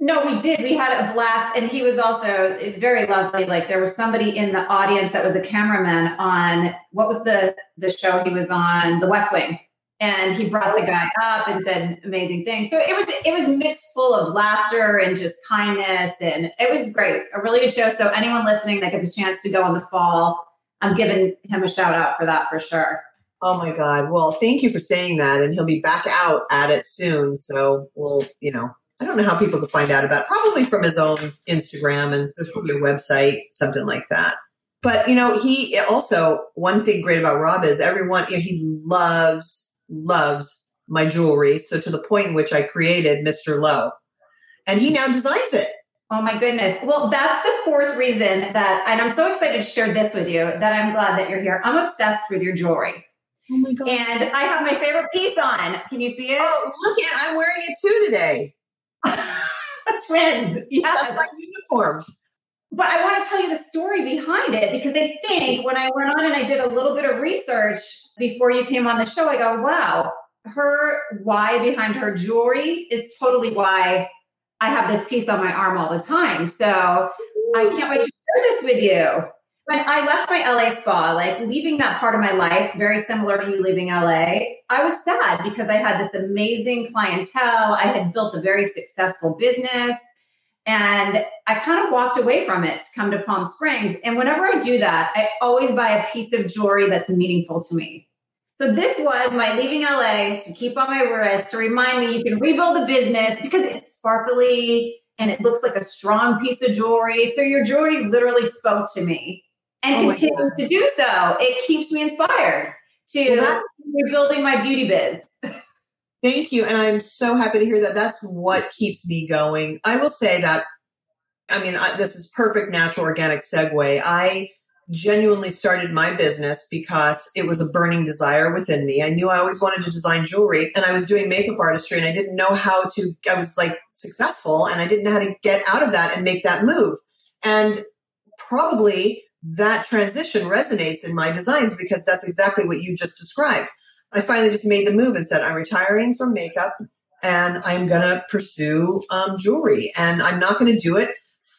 No, we did. We had a blast, and he was also very lovely. Like there was somebody in the audience that was a cameraman on what was the the show he was on, The West Wing, and he brought the guy up and said amazing things. So it was it was mixed full of laughter and just kindness, and it was great. A really good show. So anyone listening that gets a chance to go in the fall, I'm giving him a shout out for that for sure. Oh my God. Well, thank you for saying that. And he'll be back out at it soon. So we'll, you know, I don't know how people can find out about it. Probably from his own Instagram and there's probably a website, something like that. But, you know, he also, one thing great about Rob is everyone, you know, he loves, loves my jewelry. So to the point in which I created Mr. Lowe and he now designs it. Oh my goodness. Well, that's the fourth reason that, and I'm so excited to share this with you that I'm glad that you're here. I'm obsessed with your jewelry. Oh my god! And I have my favorite piece on. Can you see it? Oh, look at! I'm wearing it too today. A twins. Yeah, that's my uniform. But I want to tell you the story behind it because I think when I went on and I did a little bit of research before you came on the show, I go, wow, her why behind her jewelry is totally why I have this piece on my arm all the time. So I can't wait to share this with you. When I left my LA spa, like leaving that part of my life, very similar to you leaving LA, I was sad because I had this amazing clientele. I had built a very successful business. And I kind of walked away from it to come to Palm Springs. And whenever I do that, I always buy a piece of jewelry that's meaningful to me. So this was my leaving LA to keep on my wrist to remind me you can rebuild a business because it's sparkly and it looks like a strong piece of jewelry. So your jewelry literally spoke to me and oh continues to do so. It keeps me inspired to well, rebuilding my beauty biz. Thank you. And I'm so happy to hear that. That's what keeps me going. I will say that, I mean, I, this is perfect natural organic segue. I genuinely started my business because it was a burning desire within me. I knew I always wanted to design jewelry and I was doing makeup artistry and I didn't know how to, I was like successful and I didn't know how to get out of that and make that move. And probably that transition resonates in my designs because that's exactly what you just described. I finally just made the move and said, I'm retiring from makeup and I'm going to pursue um, jewelry. And I'm not going to do it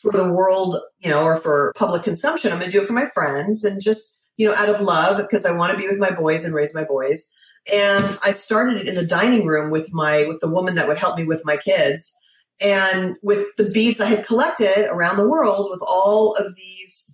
for the world, you know, or for public consumption. I'm going to do it for my friends and just, you know, out of love because I want to be with my boys and raise my boys. And I started it in the dining room with my, with the woman that would help me with my kids and with the beads I had collected around the world with all of these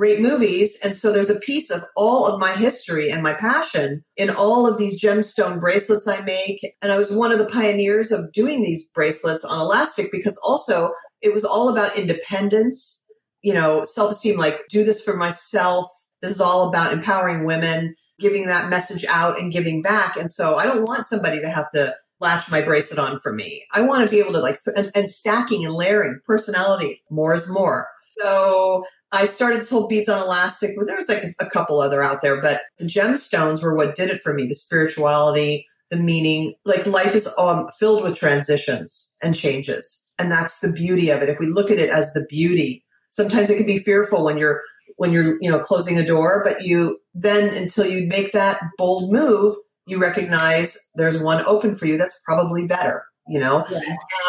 great movies. And so there's a piece of all of my history and my passion in all of these gemstone bracelets I make. And I was one of the pioneers of doing these bracelets on elastic because also it was all about independence, you know, self esteem, like do this for myself. This is all about empowering women, giving that message out and giving back. And so I don't want somebody to have to latch my bracelet on for me. I want to be able to like, and, and stacking and layering personality, more is more. So I started to hold beads on elastic. Well, there was like a couple other out there, but the gemstones were what did it for me. The spirituality, the meaning. Like life is um, filled with transitions and changes, and that's the beauty of it. If we look at it as the beauty, sometimes it can be fearful when you're when you're you know closing a door, but you then until you make that bold move, you recognize there's one open for you that's probably better you know? Yeah.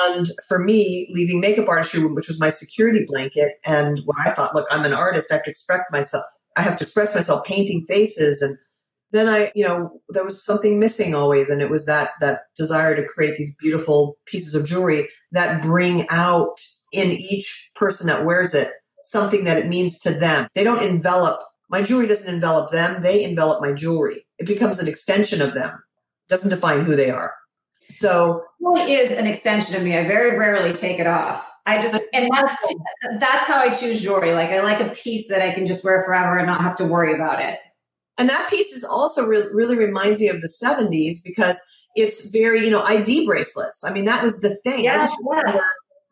And for me, leaving makeup artistry, which was my security blanket, and what I thought, look, I'm an artist, I have to express myself. I have to express myself painting faces. And then I, you know, there was something missing always. And it was that, that desire to create these beautiful pieces of jewelry that bring out in each person that wears it something that it means to them. They don't envelop, my jewelry doesn't envelop them. They envelop my jewelry. It becomes an extension of them. It doesn't define who they are. So it is an extension of me. I very rarely take it off. I just and that's that's how I choose jewelry. Like I like a piece that I can just wear forever and not have to worry about it. And that piece is also re- really reminds me of the 70s because it's very, you know, ID bracelets. I mean, that was the thing. Yes, yes.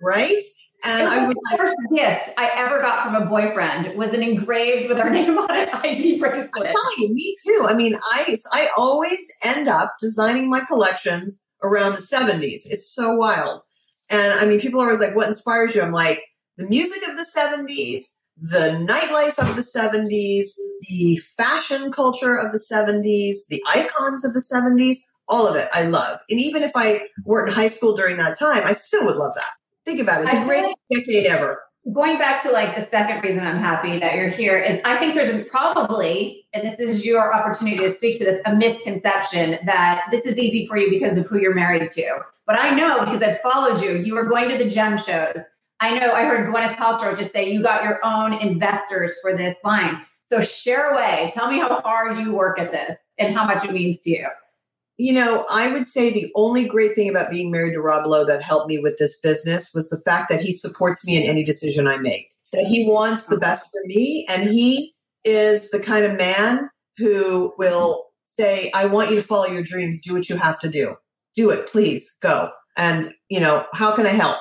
right? And I was the first gift I ever got from a boyfriend was an engraved with our name on it ID bracelet. I'm telling you, me too. I mean, I I always end up designing my collections around the 70s. It's so wild. And I mean, people are always like, what inspires you? I'm like, the music of the 70s, the nightlife of the 70s, the fashion culture of the 70s, the icons of the 70s, all of it I love. And even if I weren't in high school during that time, I still would love that. Think about it. The greatest like decade ever. Going back to like the second reason I'm happy that you're here is I think there's probably, and this is your opportunity to speak to this, a misconception that this is easy for you because of who you're married to. But I know because I've followed you, you were going to the gem shows. I know I heard Gwyneth Paltrow just say you got your own investors for this line. So share away. Tell me how hard you work at this and how much it means to you. You know, I would say the only great thing about being married to Rob Lowe that helped me with this business was the fact that he supports me in any decision I make. That he wants the best for me and he is the kind of man who will say, I want you to follow your dreams, do what you have to do. Do it, please, go. And, you know, how can I help?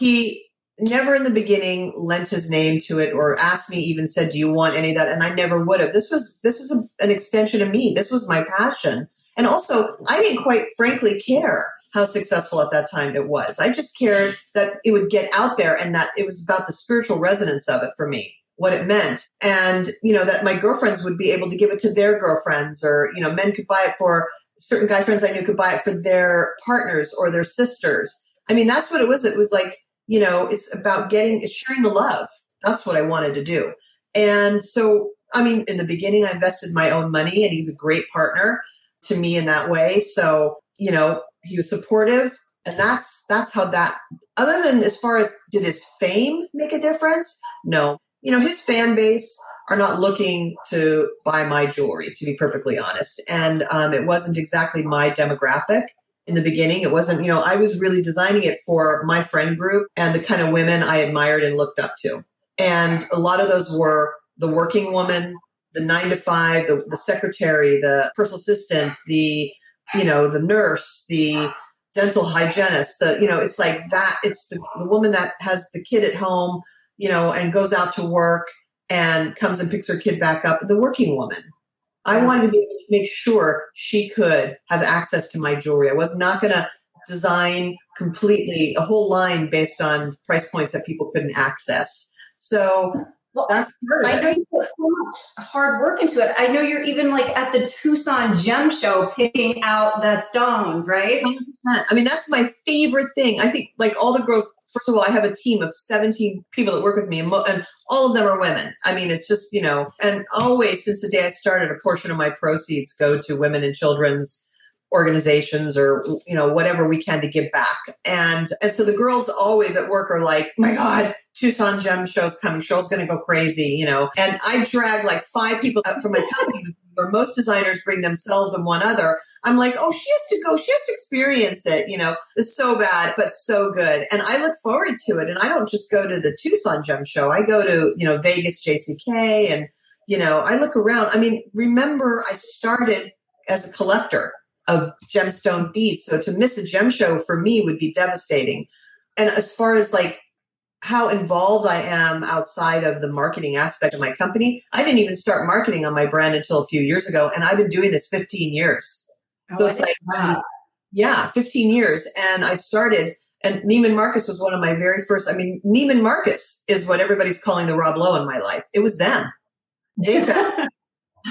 He never in the beginning lent his name to it or asked me even said do you want any of that and i never would have this was this is a, an extension of me this was my passion and also i didn't quite frankly care how successful at that time it was. I just cared that it would get out there and that it was about the spiritual resonance of it for me what it meant. And you know that my girlfriends would be able to give it to their girlfriends or you know men could buy it for certain guy friends i knew could buy it for their partners or their sisters. I mean that's what it was. It was like you know, it's about getting, it's sharing the love. That's what I wanted to do. And so, I mean, in the beginning, I invested my own money and he's a great partner to me in that way. So, you know, he was supportive and that's, that's how that, other than as far as did his fame make a difference? No. You know, his fan base are not looking to buy my jewelry, to be perfectly honest. And um, it wasn't exactly my demographic in the beginning. It wasn't, you know, I was really designing it for my friend group and the kind of women I admired and looked up to. And a lot of those were the working woman, the nine to five, the, the secretary, the personal assistant, the, you know, the nurse, the dental hygienist, the, you know, it's like that. It's the, the woman that has the kid at home, you know, and goes out to work and comes and picks her kid back up, the working woman. I wanted to be to make sure she could have access to my jewelry. I was not going to design completely a whole line based on price points that people couldn't access. So well, that's I know you put so much hard work into it. I know you're even like at the Tucson Gem Show picking out the stones, right? 100%. I mean, that's my favorite thing. I think like all the girls first of all, I have a team of 17 people that work with me, and, mo- and, all of them are women. I mean, it's just, you know, and always since the day I started, a portion of my proceeds go to women and children's organizations or you know whatever we can to give back and and so the girls always at work are like my god tucson gem show's coming show's gonna go crazy you know and i drag like five people up from my company where most designers bring themselves and one other I'm like, oh, she has to go. She has to experience it. You know, it's so bad, but so good. And I look forward to it. And I don't just go to the Tucson Gem Show. I go to, you know, Vegas JCK and, you know, I look around. I mean, remember I started as a collector of gemstone beads. So to miss a gem show for me would be devastating. And as far as like how involved I am outside of the marketing aspect of my company, I didn't even start marketing on my brand until a few years ago. And I've been doing this 15 years. Oh, so it's like, um, yeah, 15 years. And I started, and Neiman Marcus was one of my very first. I mean, Neiman Marcus is what everybody's calling the Rob Lowe in my life. It was them. They said,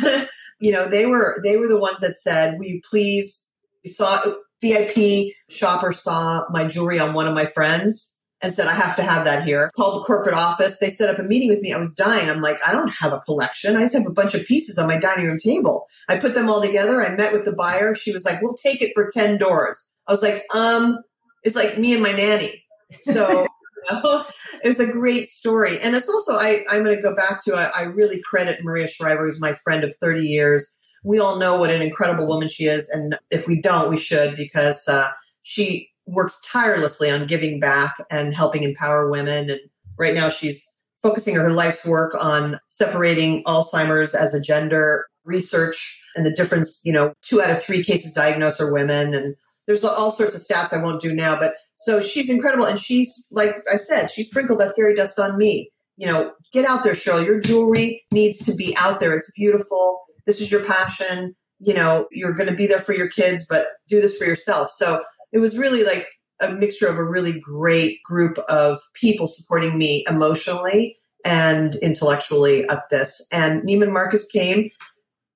you know, they were they were the ones that said, "Will you please?" We saw VIP shopper saw my jewelry on one of my friends and said, I have to have that here. Called the corporate office. They set up a meeting with me. I was dying. I'm like, I don't have a collection. I just have a bunch of pieces on my dining room table. I put them all together. I met with the buyer. She was like, we'll take it for 10 doors. I was like, um, it's like me and my nanny. So, you know, it's a great story. And it's also, I, I'm going to go back to, I, I really credit Maria Shriver, who's my friend of 30 years. We all know what an incredible woman she is. And if we don't, we should because, uh, she worked tirelessly on giving back and helping empower women. And right now she's focusing her life's work on separating Alzheimer's as a gender research and the difference, you know, two out of three cases diagnosed are women. And there's all sorts of stats I won't do now, but so she's incredible. And she's, like I said, she sprinkled that fairy dust on me. You know, get out there, Sheryl. Your jewelry needs to be out there. It's beautiful. This is your passion. You know, you're going to be there for your kids, but do this for yourself. So it was really like a mixture of a really great group of people supporting me emotionally and intellectually at this. And Neiman Marcus came.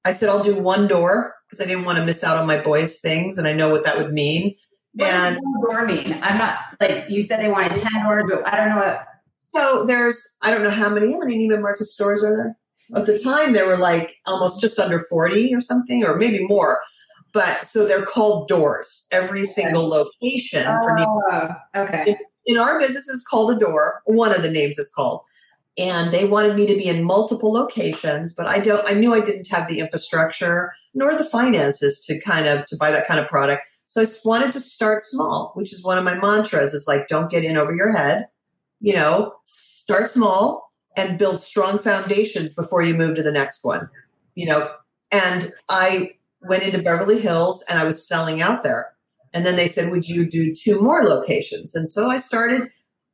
I said, I'll do one door because I didn't want to miss out on my boys' things, and I know what that would mean. What and does one door mean? I'm not like you said they wanted ten doors, but I don't know what. so there's, I don't know how many, how many Neiman Marcus stores are there? At the time, there were like almost just under 40 or something, or maybe more. But so they're called doors. Every single location for Neiman Oh, okay. in our business is called a door. One of the names is called. And they wanted me to be in multiple locations but i don't i knew i didn't have the infrastructure nor the finances to kind of to buy that kind of product. So i just wanted to start small which is one of my mantras is like don't get in over your head. You know start small and build strong foundations before you move to the next one. You know and i went into beverly hills and i was selling out there and then they said, Would you do two more locations? And so I started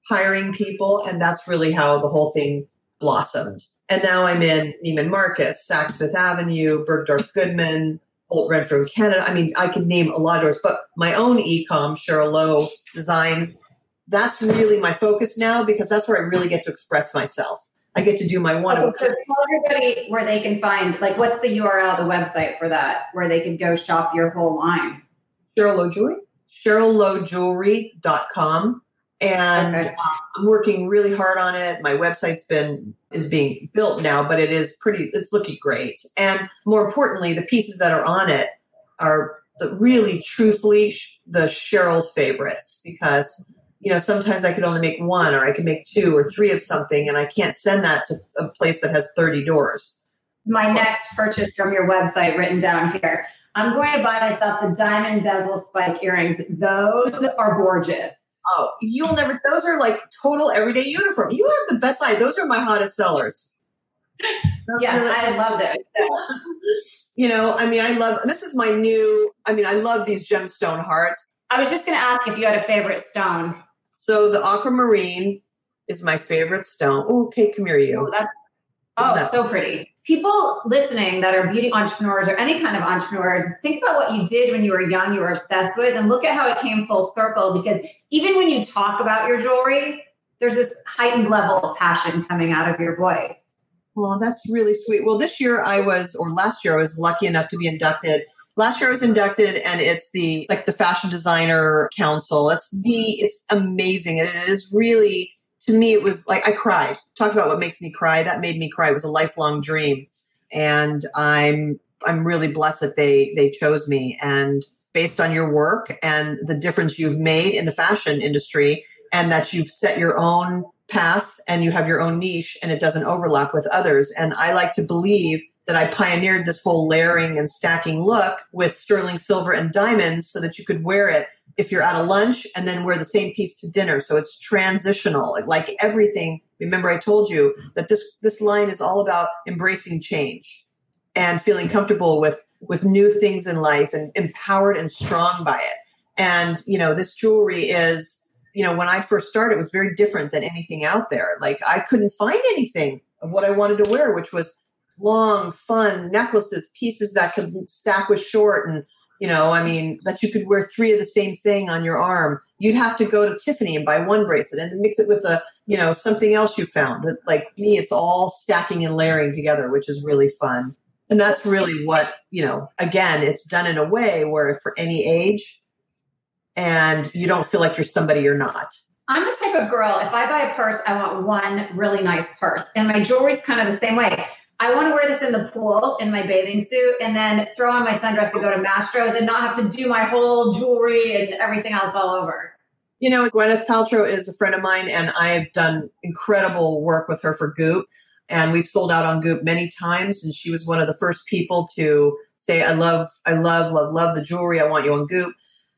hiring people, and that's really how the whole thing blossomed. And now I'm in Neiman Marcus, Saks Fifth Avenue, Bergdorf Goodman, Holt Renfrew Canada. I mean, I could name a lot of doors, but my own e-com, Sheryl Lowe Designs, that's really my focus now because that's where I really get to express myself. I get to do my one Okay, so tell everybody where they can find, like, what's the URL, the website for that, where they can go shop your whole line. Sheryl Lowe Jewelry, SherylLoweJewelry.com. And Okay. uh, I'm working really hard on it. My website's been is being built now, but it is pretty. It's looking great. And more importantly, the pieces that are on it are the, really, truthfully, the Sheryl's favorites because you know sometimes I could only make one, or I can make two or three of something, and I can't send that to a place that has 30 doors. My next purchase from your website written down here. I'm going to buy myself the diamond bezel spike earrings. Those are gorgeous. Oh, you'll never. Those are like total everyday uniform. You have the best eye. Those are my hottest sellers. That's Yes, really- I love those. you know, I mean, I love. This is my new. I mean, I love these gemstone hearts. I was just going to ask if you had a favorite stone. So the aquamarine is my favorite stone. Oh, okay, come here, Oh, you. that's oh, that- so pretty. People listening that are beauty entrepreneurs or any kind of entrepreneur, think about what you did when you were young, you were obsessed with, and look at how it came full circle. Because even when you talk about your jewelry, there's this heightened level of passion coming out of your voice. Well, that's really sweet. Well, this year I was, or last year I was lucky enough to be inducted. Last year I was inducted, and it's the like the Fashion Designer Council. It's the it's amazing, and it is really to me. It was like I cried. Talked about what makes me cry. That made me cry. It was a lifelong dream, and I'm I'm really blessed that they they chose me. And based on your work and the difference you've made in the fashion industry, and that you've set your own path and you have your own niche and it doesn't overlap with others. And I like to believe that I pioneered this whole layering and stacking look with sterling silver and diamonds so that you could wear it if you're at a lunch and then wear the same piece to dinner. So it's transitional. Like everything, remember I told you that this this line is all about embracing change and feeling comfortable with with new things in life and empowered and strong by it. And you know, this jewelry is you know, when I first started, it was very different than anything out there. Like I couldn't find anything of what I wanted to wear, which was long, fun necklaces, pieces that could stack with short and you know, I mean, that you could wear three of the same thing on your arm. You'd have to go to Tiffany and buy one bracelet and mix it with a, you know, something else you found. Like me, it's all stacking and layering together, which is really fun. And that's really what, you know, again, it's done in a way where for any age and you don't feel like you're somebody you're not. I'm the type of girl, if I buy a purse, I want one really nice purse. And my jewelry's kind of the same way. I want to wear this in the pool in my bathing suit and then throw on my sundress and go to Mastro's and not have to do my whole jewelry and everything else all over. You know, Gwyneth Paltrow is a friend of mine, and I've done incredible work with her for Goop. And we've sold out on Goop many times. And she was one of the first people to say, I love, I love, love, love the jewelry. I want you on Goop.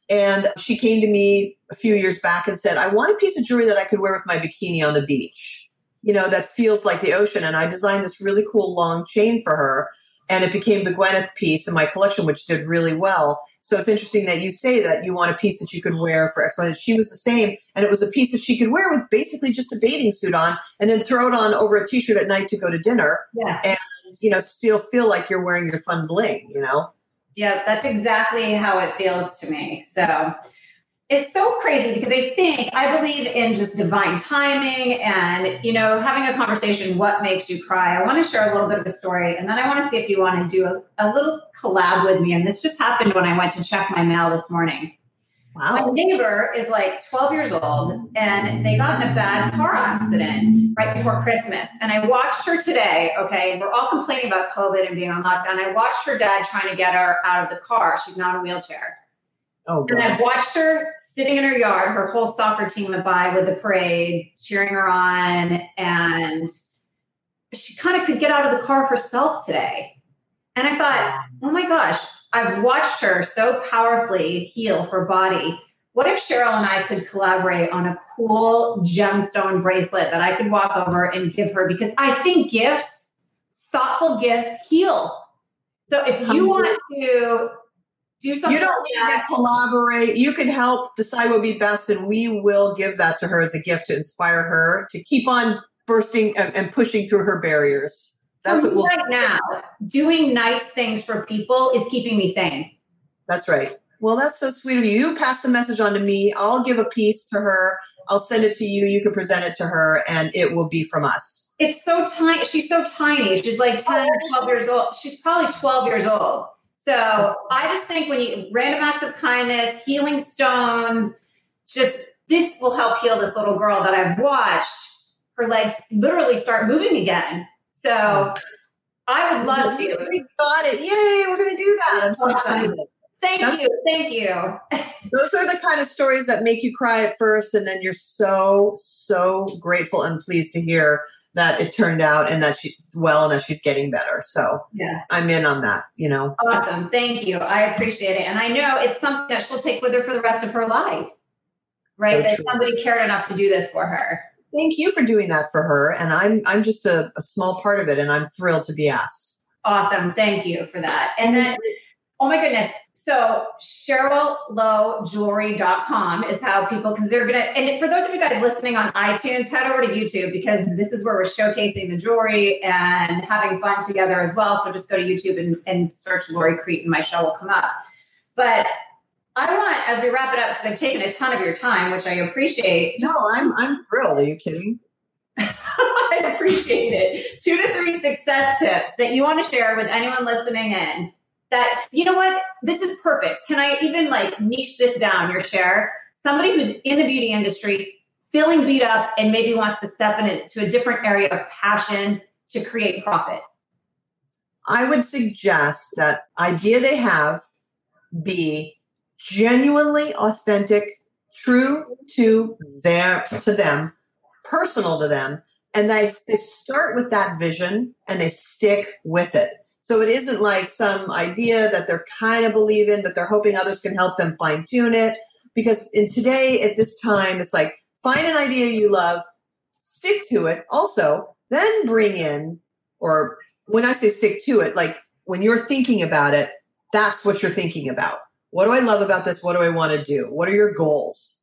And she came to me a few years back and said, I want a piece of jewelry that I could wear with my bikini on the beach, you know, that feels like the ocean. And I designed this really cool long chain for her. And it became the Gwyneth piece in my collection, which did really well. So it's interesting that you say that you want a piece that you could wear for X, Y. She was the same, and it was a piece that she could wear with basically just a bathing suit on, and then throw it on over a t-shirt at night to go to dinner. Yeah. And you know, still feel like you're wearing your fun bling. You know. Yeah, that's exactly how it feels to me. So it's so crazy because I think I believe in just divine timing and you know having a conversation. What makes you cry? I want to share a little bit of a story, and then I want to see if you want to do a, a little collab with me. And this just happened when I went to check my mail this morning. Wow. My neighbor is like 12 years old and they got in a bad car accident right before Christmas. And I watched her today. Okay. We're all complaining about COVID and being on lockdown. I watched her dad trying to get her out of the car. She's not in a wheelchair. Oh, And I've watched her sitting in her yard. Her whole soccer team went by with the parade, cheering her on. And she kind of could get out of the car herself today. And I thought, oh my gosh, I've watched her so powerfully heal her body. What if Sheryl and I could collaborate on a cool gemstone bracelet that I could walk over and give her? Because I think gifts, thoughtful gifts, heal. So if you want to do something You don't like need that, to collaborate. You can help decide what would be best, and we will give that to her as a gift to inspire her to keep on bursting and, and pushing through her barriers. That's what we'll. right now, doing nice things for people is keeping me sane. That's right. Well, that's so sweet of you. You pass the message on to me. I'll give a piece to her. I'll send it to you. You can present it to her, and it will be from us. It's so tiny. She's so tiny. She's like 10 12 years old. She's probably 12 years old. So I just think when you random acts of kindness, healing stones, just this will help heal this little girl that I've watched her legs literally start moving again. So I would love to. We got it. Yay, we're going to do that. I'm so excited. Thank That's- you. Thank you. Those are the kind of stories that make you cry at first, and then you're so, so grateful and pleased to hear that it turned out and that she well and that she's getting better. So Yeah. I'm in on that, you know. Awesome. Thank you. I appreciate it. And I know it's something that she'll take with her for the rest of her life. Right? So that true. somebody cared enough to do this for her. Thank you for doing that for her. And I'm I'm just a, a small part of it and I'm thrilled to be asked. Awesome. Thank you for that. And then, oh my goodness. So SherylLoweJewelry.com is how people, because they're going to, and for those of you guys listening on iTunes, head over to YouTube because this is where we're showcasing the jewelry and having fun together as well. So just go to YouTube and, and search Lori Crete and my show will come up. But I want, as we wrap it up, because I've taken a ton of your time, which I appreciate. No, I'm I'm thrilled. Are you kidding? I appreciate it. Two to three success tips that you want to share with anyone listening in. That you know what, this is perfect. Can I even like niche this down? Your share somebody who's in the beauty industry, feeling beat up, and maybe wants to step into a different area of passion to create profits. I would suggest that idea they have be genuinely authentic, true to their to them, personal to them, and they, they start with that vision and they stick with it. So it isn't like some idea that they're kind of believe in, but they're hoping others can help them fine tune it. Because in today, at this time, it's like find an idea you love, stick to it. Also, then bring in, or when I say stick to it, like when you're thinking about it, that's what you're thinking about. What do I love about this? What do I want to do? What are your goals?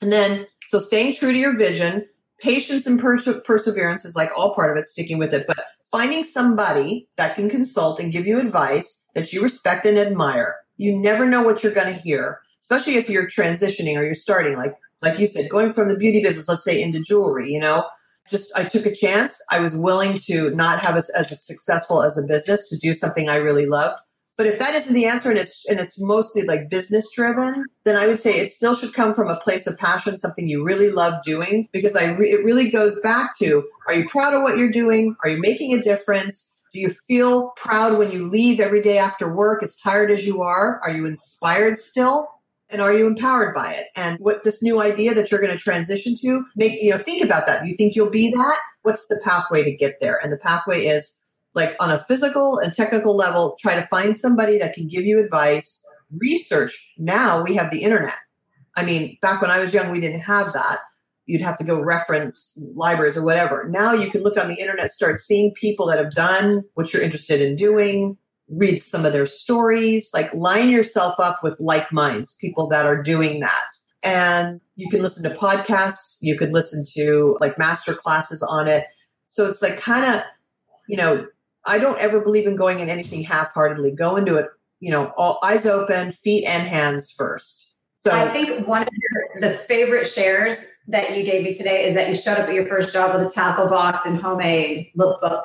And then, so staying true to your vision, patience and perse- perseverance is like all part of it, sticking with it. But finding somebody that can consult and give you advice that you respect and admire. You never know what you're going to hear, especially if you're transitioning or you're starting, like like you said, going from the beauty business, let's say, into jewelry. You know, just I took a chance. I was willing to not have as a successful as a business to do something I really loved. But if that isn't the answer and it's and it's mostly like business driven, then I would say it still should come from a place of passion, something you really love doing. Because I re- it really goes back to: Are you proud of what you're doing? Are you making a difference? Do you feel proud when you leave every day after work, as tired as you are? Are you inspired still? And are you empowered by it? And what this new idea that you're going to transition to, make you know, think about that. You think you'll be that? What's the pathway to get there? And the pathway is like on a physical and technical level, try to find somebody that can give you advice, research. Now we have the internet. I mean, back when I was young, we didn't have that. You'd have to go reference libraries or whatever. Now you can look on the internet, start seeing people that have done what you're interested in doing, read some of their stories, like line yourself up with like minds, people that are doing that. And you can listen to podcasts, you could listen to like master classes on it. So it's like kind of, you know, I don't ever believe in going in anything half heartedly. Go into it, you know, all eyes open, feet and hands first. So I think one of your, the favorite shares that you gave me today is that you showed up at your first job with a tackle box and homemade lookbook.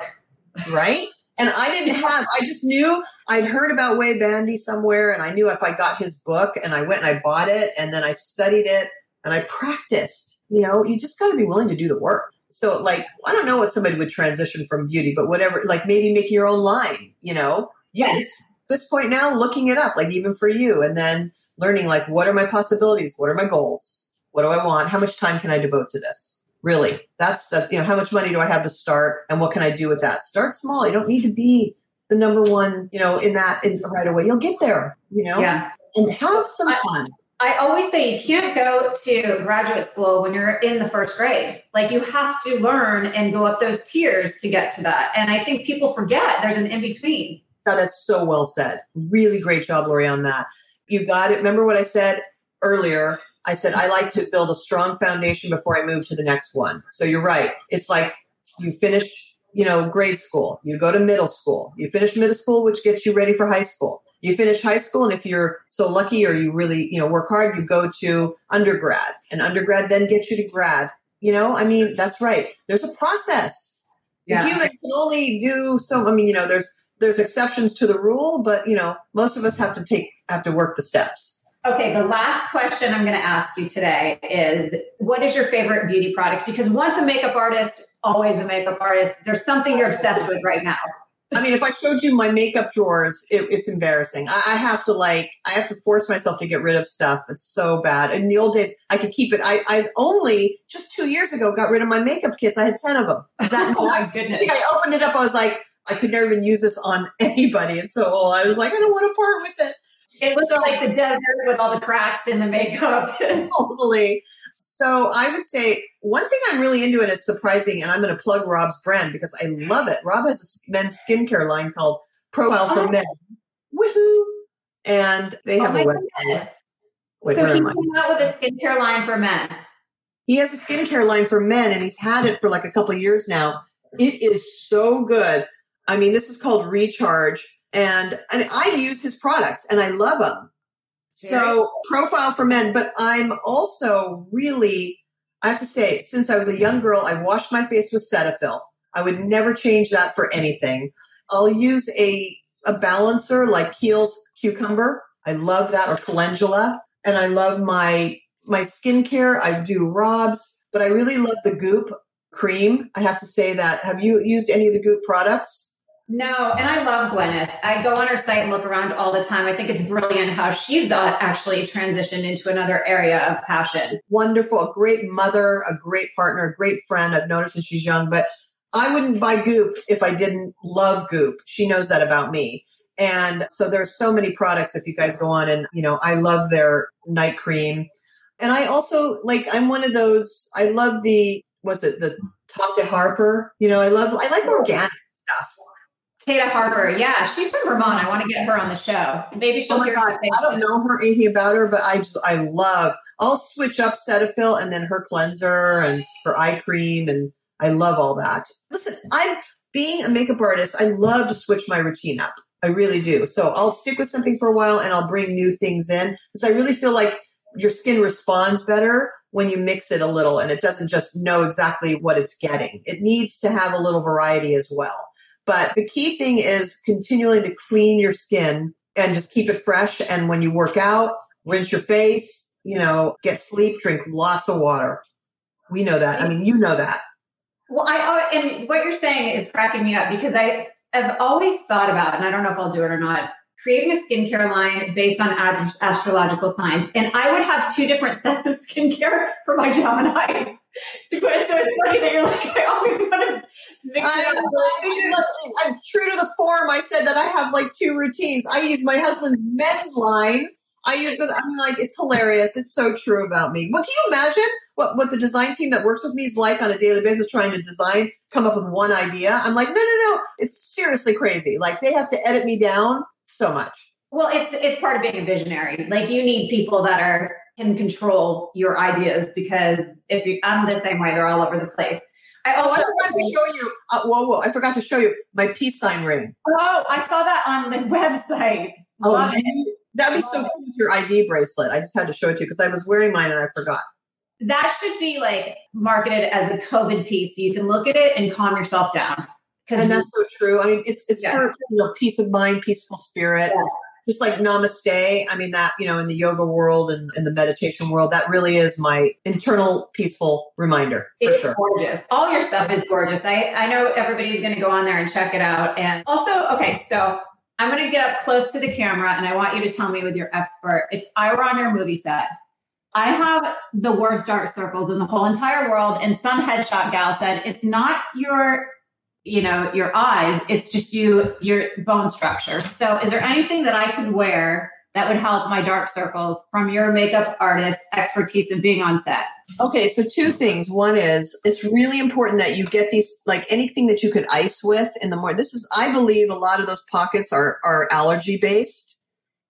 right? And I didn't have, I just knew I'd heard about Way Bandy somewhere, and I knew if I got his book and I went and I bought it and then I studied it and I practiced, you know, you just got to be willing to do the work. So, like, I don't know what somebody would transition from beauty, but whatever, like maybe make your own line, you know? Yes. This point now, looking it up, like even for you, and then learning, like, what are my possibilities? What are my goals? What do I want? How much time can I devote to this? really that's that you know how much money do i have to start and what can i do with that start small you don't need to be the number one you know in that in, right away you'll get there you know Yeah. and have some fun I always say you can't go to graduate school when you're in the first grade. Like you have to learn and go up those tiers to get to that. And I think people forget there's an in between. that's so well said. Really great job lori on that. You got it. Remember what i said earlier? I said i like to build a strong foundation before i move to the next one. So you're right. It's like you finish you know grade school. You go to middle school. You finish middle school which gets you ready for high school you finish high school and if you're so lucky or you really you know work hard you go to undergrad and undergrad then gets you to grad you know i mean that's right there's a process Yeah. the human can only do so i mean you know there's there's exceptions to the rule but you know most of us have to take have to work the steps Okay, the last question I'm going to ask you today is what is your favorite beauty product? Because once a makeup artist, always a makeup artist. There's something you're obsessed with right now. I mean, if I showed you my makeup drawers, it, it's embarrassing. I, I have to like, I have to force myself to get rid of stuff. It's so bad. In the old days, I could keep it. I, I only just two years ago got rid of my makeup kits. I had ten of them. Is That Oh my I goodness. think I opened it up. I was like, I could never even use this on anybody. It's so old. I was like, I don't want to part with it. It looks So- like the desert with all the cracks in the makeup. Totally. So I would say one thing I'm really into, and it's surprising, and I'm going to plug Rob's brand because I love it. Rob has a men's skincare line called Profile for Oh. Men. Woohoo! And they oh have a website. Wait, so he's am out with a skincare line for men. He has a skincare line for men, and he's had it for like a couple of years now. It is so good. I mean, this is called Recharge, and and I use his products, and I love them. So, profile for men, but I'm also really, I have to say, since I was a young girl, I've washed my face with Cetaphil. I would never change that for anything. I'll use a a balancer like Kiehl's cucumber. I love that, or calendula, and I love my my skincare. I do Rob's, but I really love the Goop cream. I have to say that. Have you used any of the Goop products? No, and I love Gwyneth. I go on her site and look around all the time. I think it's brilliant how she's actually transitioned into another area of passion. wonderful, a great mother, a great partner, a great friend. I've noticed since she's young, but I wouldn't buy Goop if I didn't love Goop. She knows that about me. And so there's so many products if you guys go on and, you know, I love their night cream. And I also like I'm one of those I love the what's it, the Tata Harper. You know, I love I like organic. Tata Harper, yeah, she's from Vermont. I want to get her on the show. Maybe she'll Oh my gosh, I don't know her anything about her, but I just I love. I'll switch up Cetaphil and then her cleanser and her eye cream, and I love all that. Listen, I'm being a makeup artist. I love to switch my routine up. I really do. So I'll stick with something for a while and I'll bring new things in because I really feel like your skin responds better when you mix it a little and it doesn't just know exactly what it's getting. It needs to have a little variety as well. But the key thing is continually to clean your skin and just keep it fresh. And when you work out, rinse your face, you know, get sleep, drink lots of water. We know that. I mean, you know that. Well, I uh, and what you're saying is cracking me up because I have always thought about, and I don't know if I'll do it or not, creating a skincare line based on ast- astrological signs, and I would have two different sets of skincare for my Gemini. so it's funny that you're like, I always want to mix it I, up. I, I'm true to the form. I said that I have like two routines. I use my husband's men's line. I use the, I mean, like, it's hilarious. It's so true about me. What can you imagine what, what the design team that works with me is like on a daily basis trying to design, come up with one idea? I'm like, no, no, no. It's seriously crazy. Like, they have to edit me down so much. Well, it's it's part of being a visionary. Like you need people that are can control your ideas because if you, I'm the same way, they're all over the place. I Oh, I also forgot to show you. Uh, whoa, whoa! I forgot to show you my peace sign ring. Oh, I saw that on the website. Oh, Love you, That'd be so cool with your ID bracelet. I just had to show it to you because I was wearing mine and I forgot. That should be like marketed as a COVID piece, so you can look at it and calm yourself down. And that's so true. I mean, it's it's Yeah. for you know peace of mind, peaceful spirit. Yeah. Just like namaste. I mean that, you know, in the yoga world and in the meditation world, that really is my internal peaceful reminder It's sure. gorgeous. All your stuff is gorgeous. I, I know everybody's going to go on there and check it out. And also, okay, so I'm going to get up close to the camera and I want you to tell me with your expert if I were on your movie set, I have the worst dark circles in the whole entire world. And some headshot gal said it's not your, you know, your eyes, it's just you, your bone structure. So is there anything that I could wear that would help my dark circles from your makeup artist expertise of being on set? Okay, so two things. One is it's really important that you get these like anything that you could ice with in the morning. This is, I believe, a lot of those pockets are are allergy based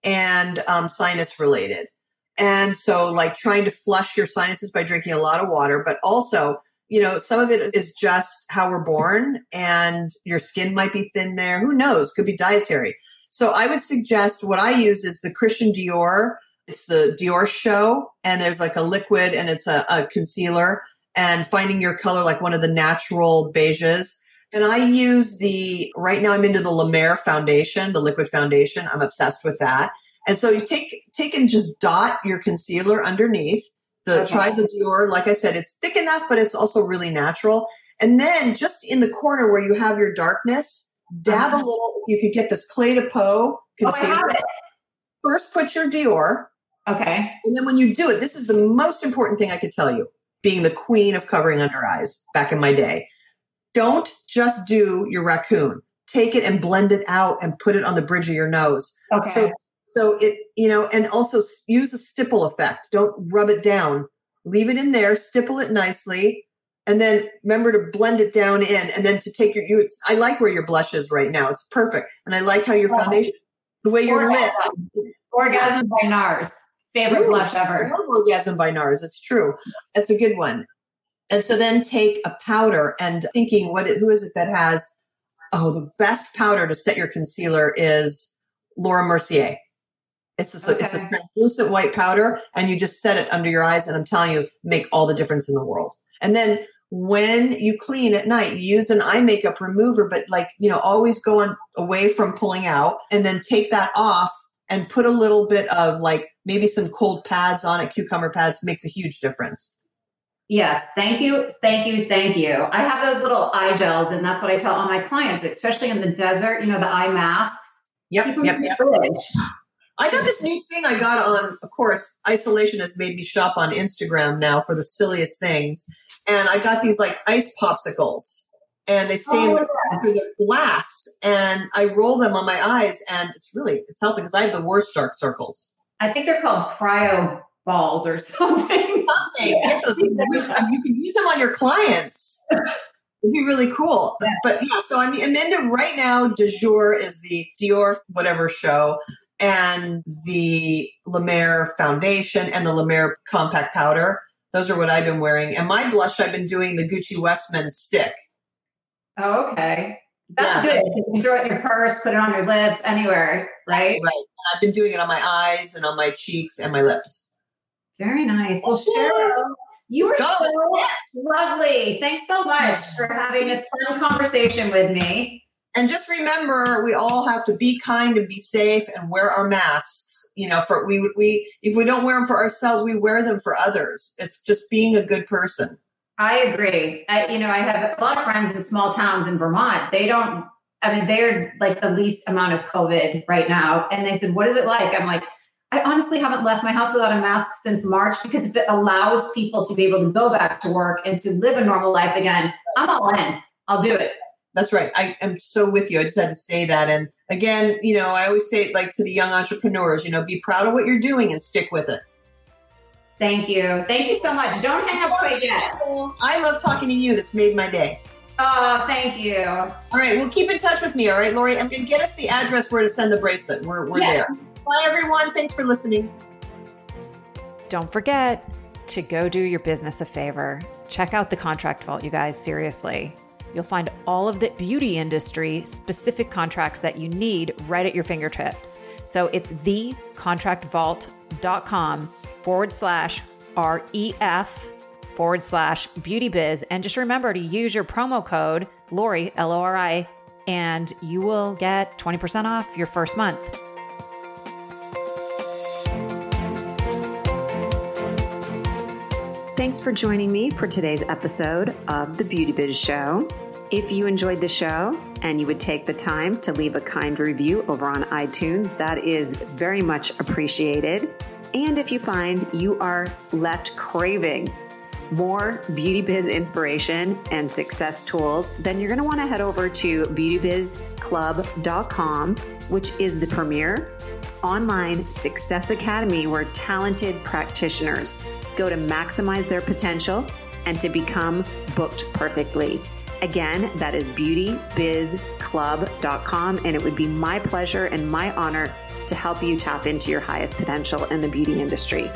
and um, sinus related, and so like trying to flush your sinuses by drinking a lot of water, but also. You know, some of it is just how we're born, and your skin might be thin there. Who knows? Could be dietary. So I would suggest what I use is the Christian Dior it's the Dior show, and there's like a liquid and it's a, a concealer, and finding your color like one of the natural beiges. And I use the right now I'm into the La Mer foundation, the liquid foundation. I'm obsessed with that. And so you take take and just dot your concealer underneath. The Okay. try the Dior, like I said, it's thick enough, but it's also really natural. And then just in the corner where you have your darkness, dab uh-huh. a little. If you could get this Peau Oh, I concealer. have it. First, put your Dior, Okay. and then when you do it, this is the most important thing I could tell you, being the queen of covering under eyes back in my day. Don't just do your raccoon. Take it and blend it out and put it on the bridge of your nose. Okay. So so it, you know, and also use a stipple effect. Don't rub it down. Leave it in there, stipple it nicely, and then remember to blend it down in and then to take your you it's- I like where your blush is right now. It's perfect. And I like how your foundation the way you're lit. Orgasm. By NARS. Favorite Ooh, blush I ever. love orgasm by NARS. It's true. That's a good one. And so then take a powder and thinking, what? it, Who is it that has? Oh, the best powder to set your concealer is Laura Mercier. It's a, it's a translucent white powder, and you just set it under your eyes, and I'm telling you, make all the difference in the world. And then when you clean at night, use an eye makeup remover, but like you know, always go on away from pulling out, and then take that off and put a little bit of like maybe some cold pads on it, cucumber pads makes a huge difference. Yes. Thank you. Thank you. Thank you. I have those little eye gels, and that's what I tell all my clients, especially in the desert, you know, the eye masks. Keep Yep, them yep, in the yep. fridge. I got this new thing I got on, of course, isolation has made me shop on Instagram now for the silliest things. And I got these like ice popsicles and they stay oh, in Oh, through the glass and I roll them on my eyes and it's really, it's helping because I have the worst dark circles. I think they're called cryo balls or something. Something, get those, you can use them on your clients. It'd be really cool. But yeah, so I mean, Amanda, right now, de jour is the Dior whatever show and the La Mer foundation and the La Mer compact powder. Those are what I've been wearing. And my blush, I've been doing the Gucci Westman stick. Oh, okay. That's Yeah. good. You can throw it in your purse, put it on your lips, anywhere, right? Right. I've been doing it on my eyes and on my cheeks and my lips. Very nice. Oh, well, Sheryl, you were so lovely. Thanks so much for having this fun conversation with me. And just remember, we all have to be kind and be safe and wear our masks. You know, for we we if we don't wear them for ourselves, we wear them for others. It's just being a good person. I agree. I, you know, I have a lot of friends in small towns in Vermont. They don't, I mean, they're like the least amount of COVID right now. And they said, What is it like? I'm like, I honestly haven't left my house without a mask since March because if it allows people to be able to go back to work and to live a normal life again, I'm all in. I'll do it. That's right. I am so with you. I just had to say that. And again, you know, I always say it like to the young entrepreneurs, you know, be proud of what you're doing and stick with it. Thank you. Thank you so much. Don't hang up quite yet. I love talking to you. This made my day. Oh, thank you. All right. Well, keep in touch with me. All right, Lori. And and get us the address where to send the bracelet. We're, we're Yeah. there. Bye, everyone. Thanks for listening. Don't forget to go do your business a favor. Check out the contract vault, you guys, seriously. You'll find all of the beauty industry specific contracts that you need right at your fingertips. So it's thecontractvault.com forward slash REF forward slash beauty biz. And just remember to use your promo code Lori, L O R I, and you will get 20% off your first month. Thanks for joining me for today's episode of The Beauty Biz Show. If you enjoyed the show and you would take the time to leave a kind review over on iTunes, that is very much appreciated. And if you find you are left craving more beauty biz inspiration and success tools, then you're going to want to head over to beautybizclub.com, which is the premier online success academy where talented practitioners go to maximize their potential and to become booked perfectly. Again, that is beautybizclub.com, and it would be my pleasure and my honor to help you tap into your highest potential in the beauty industry.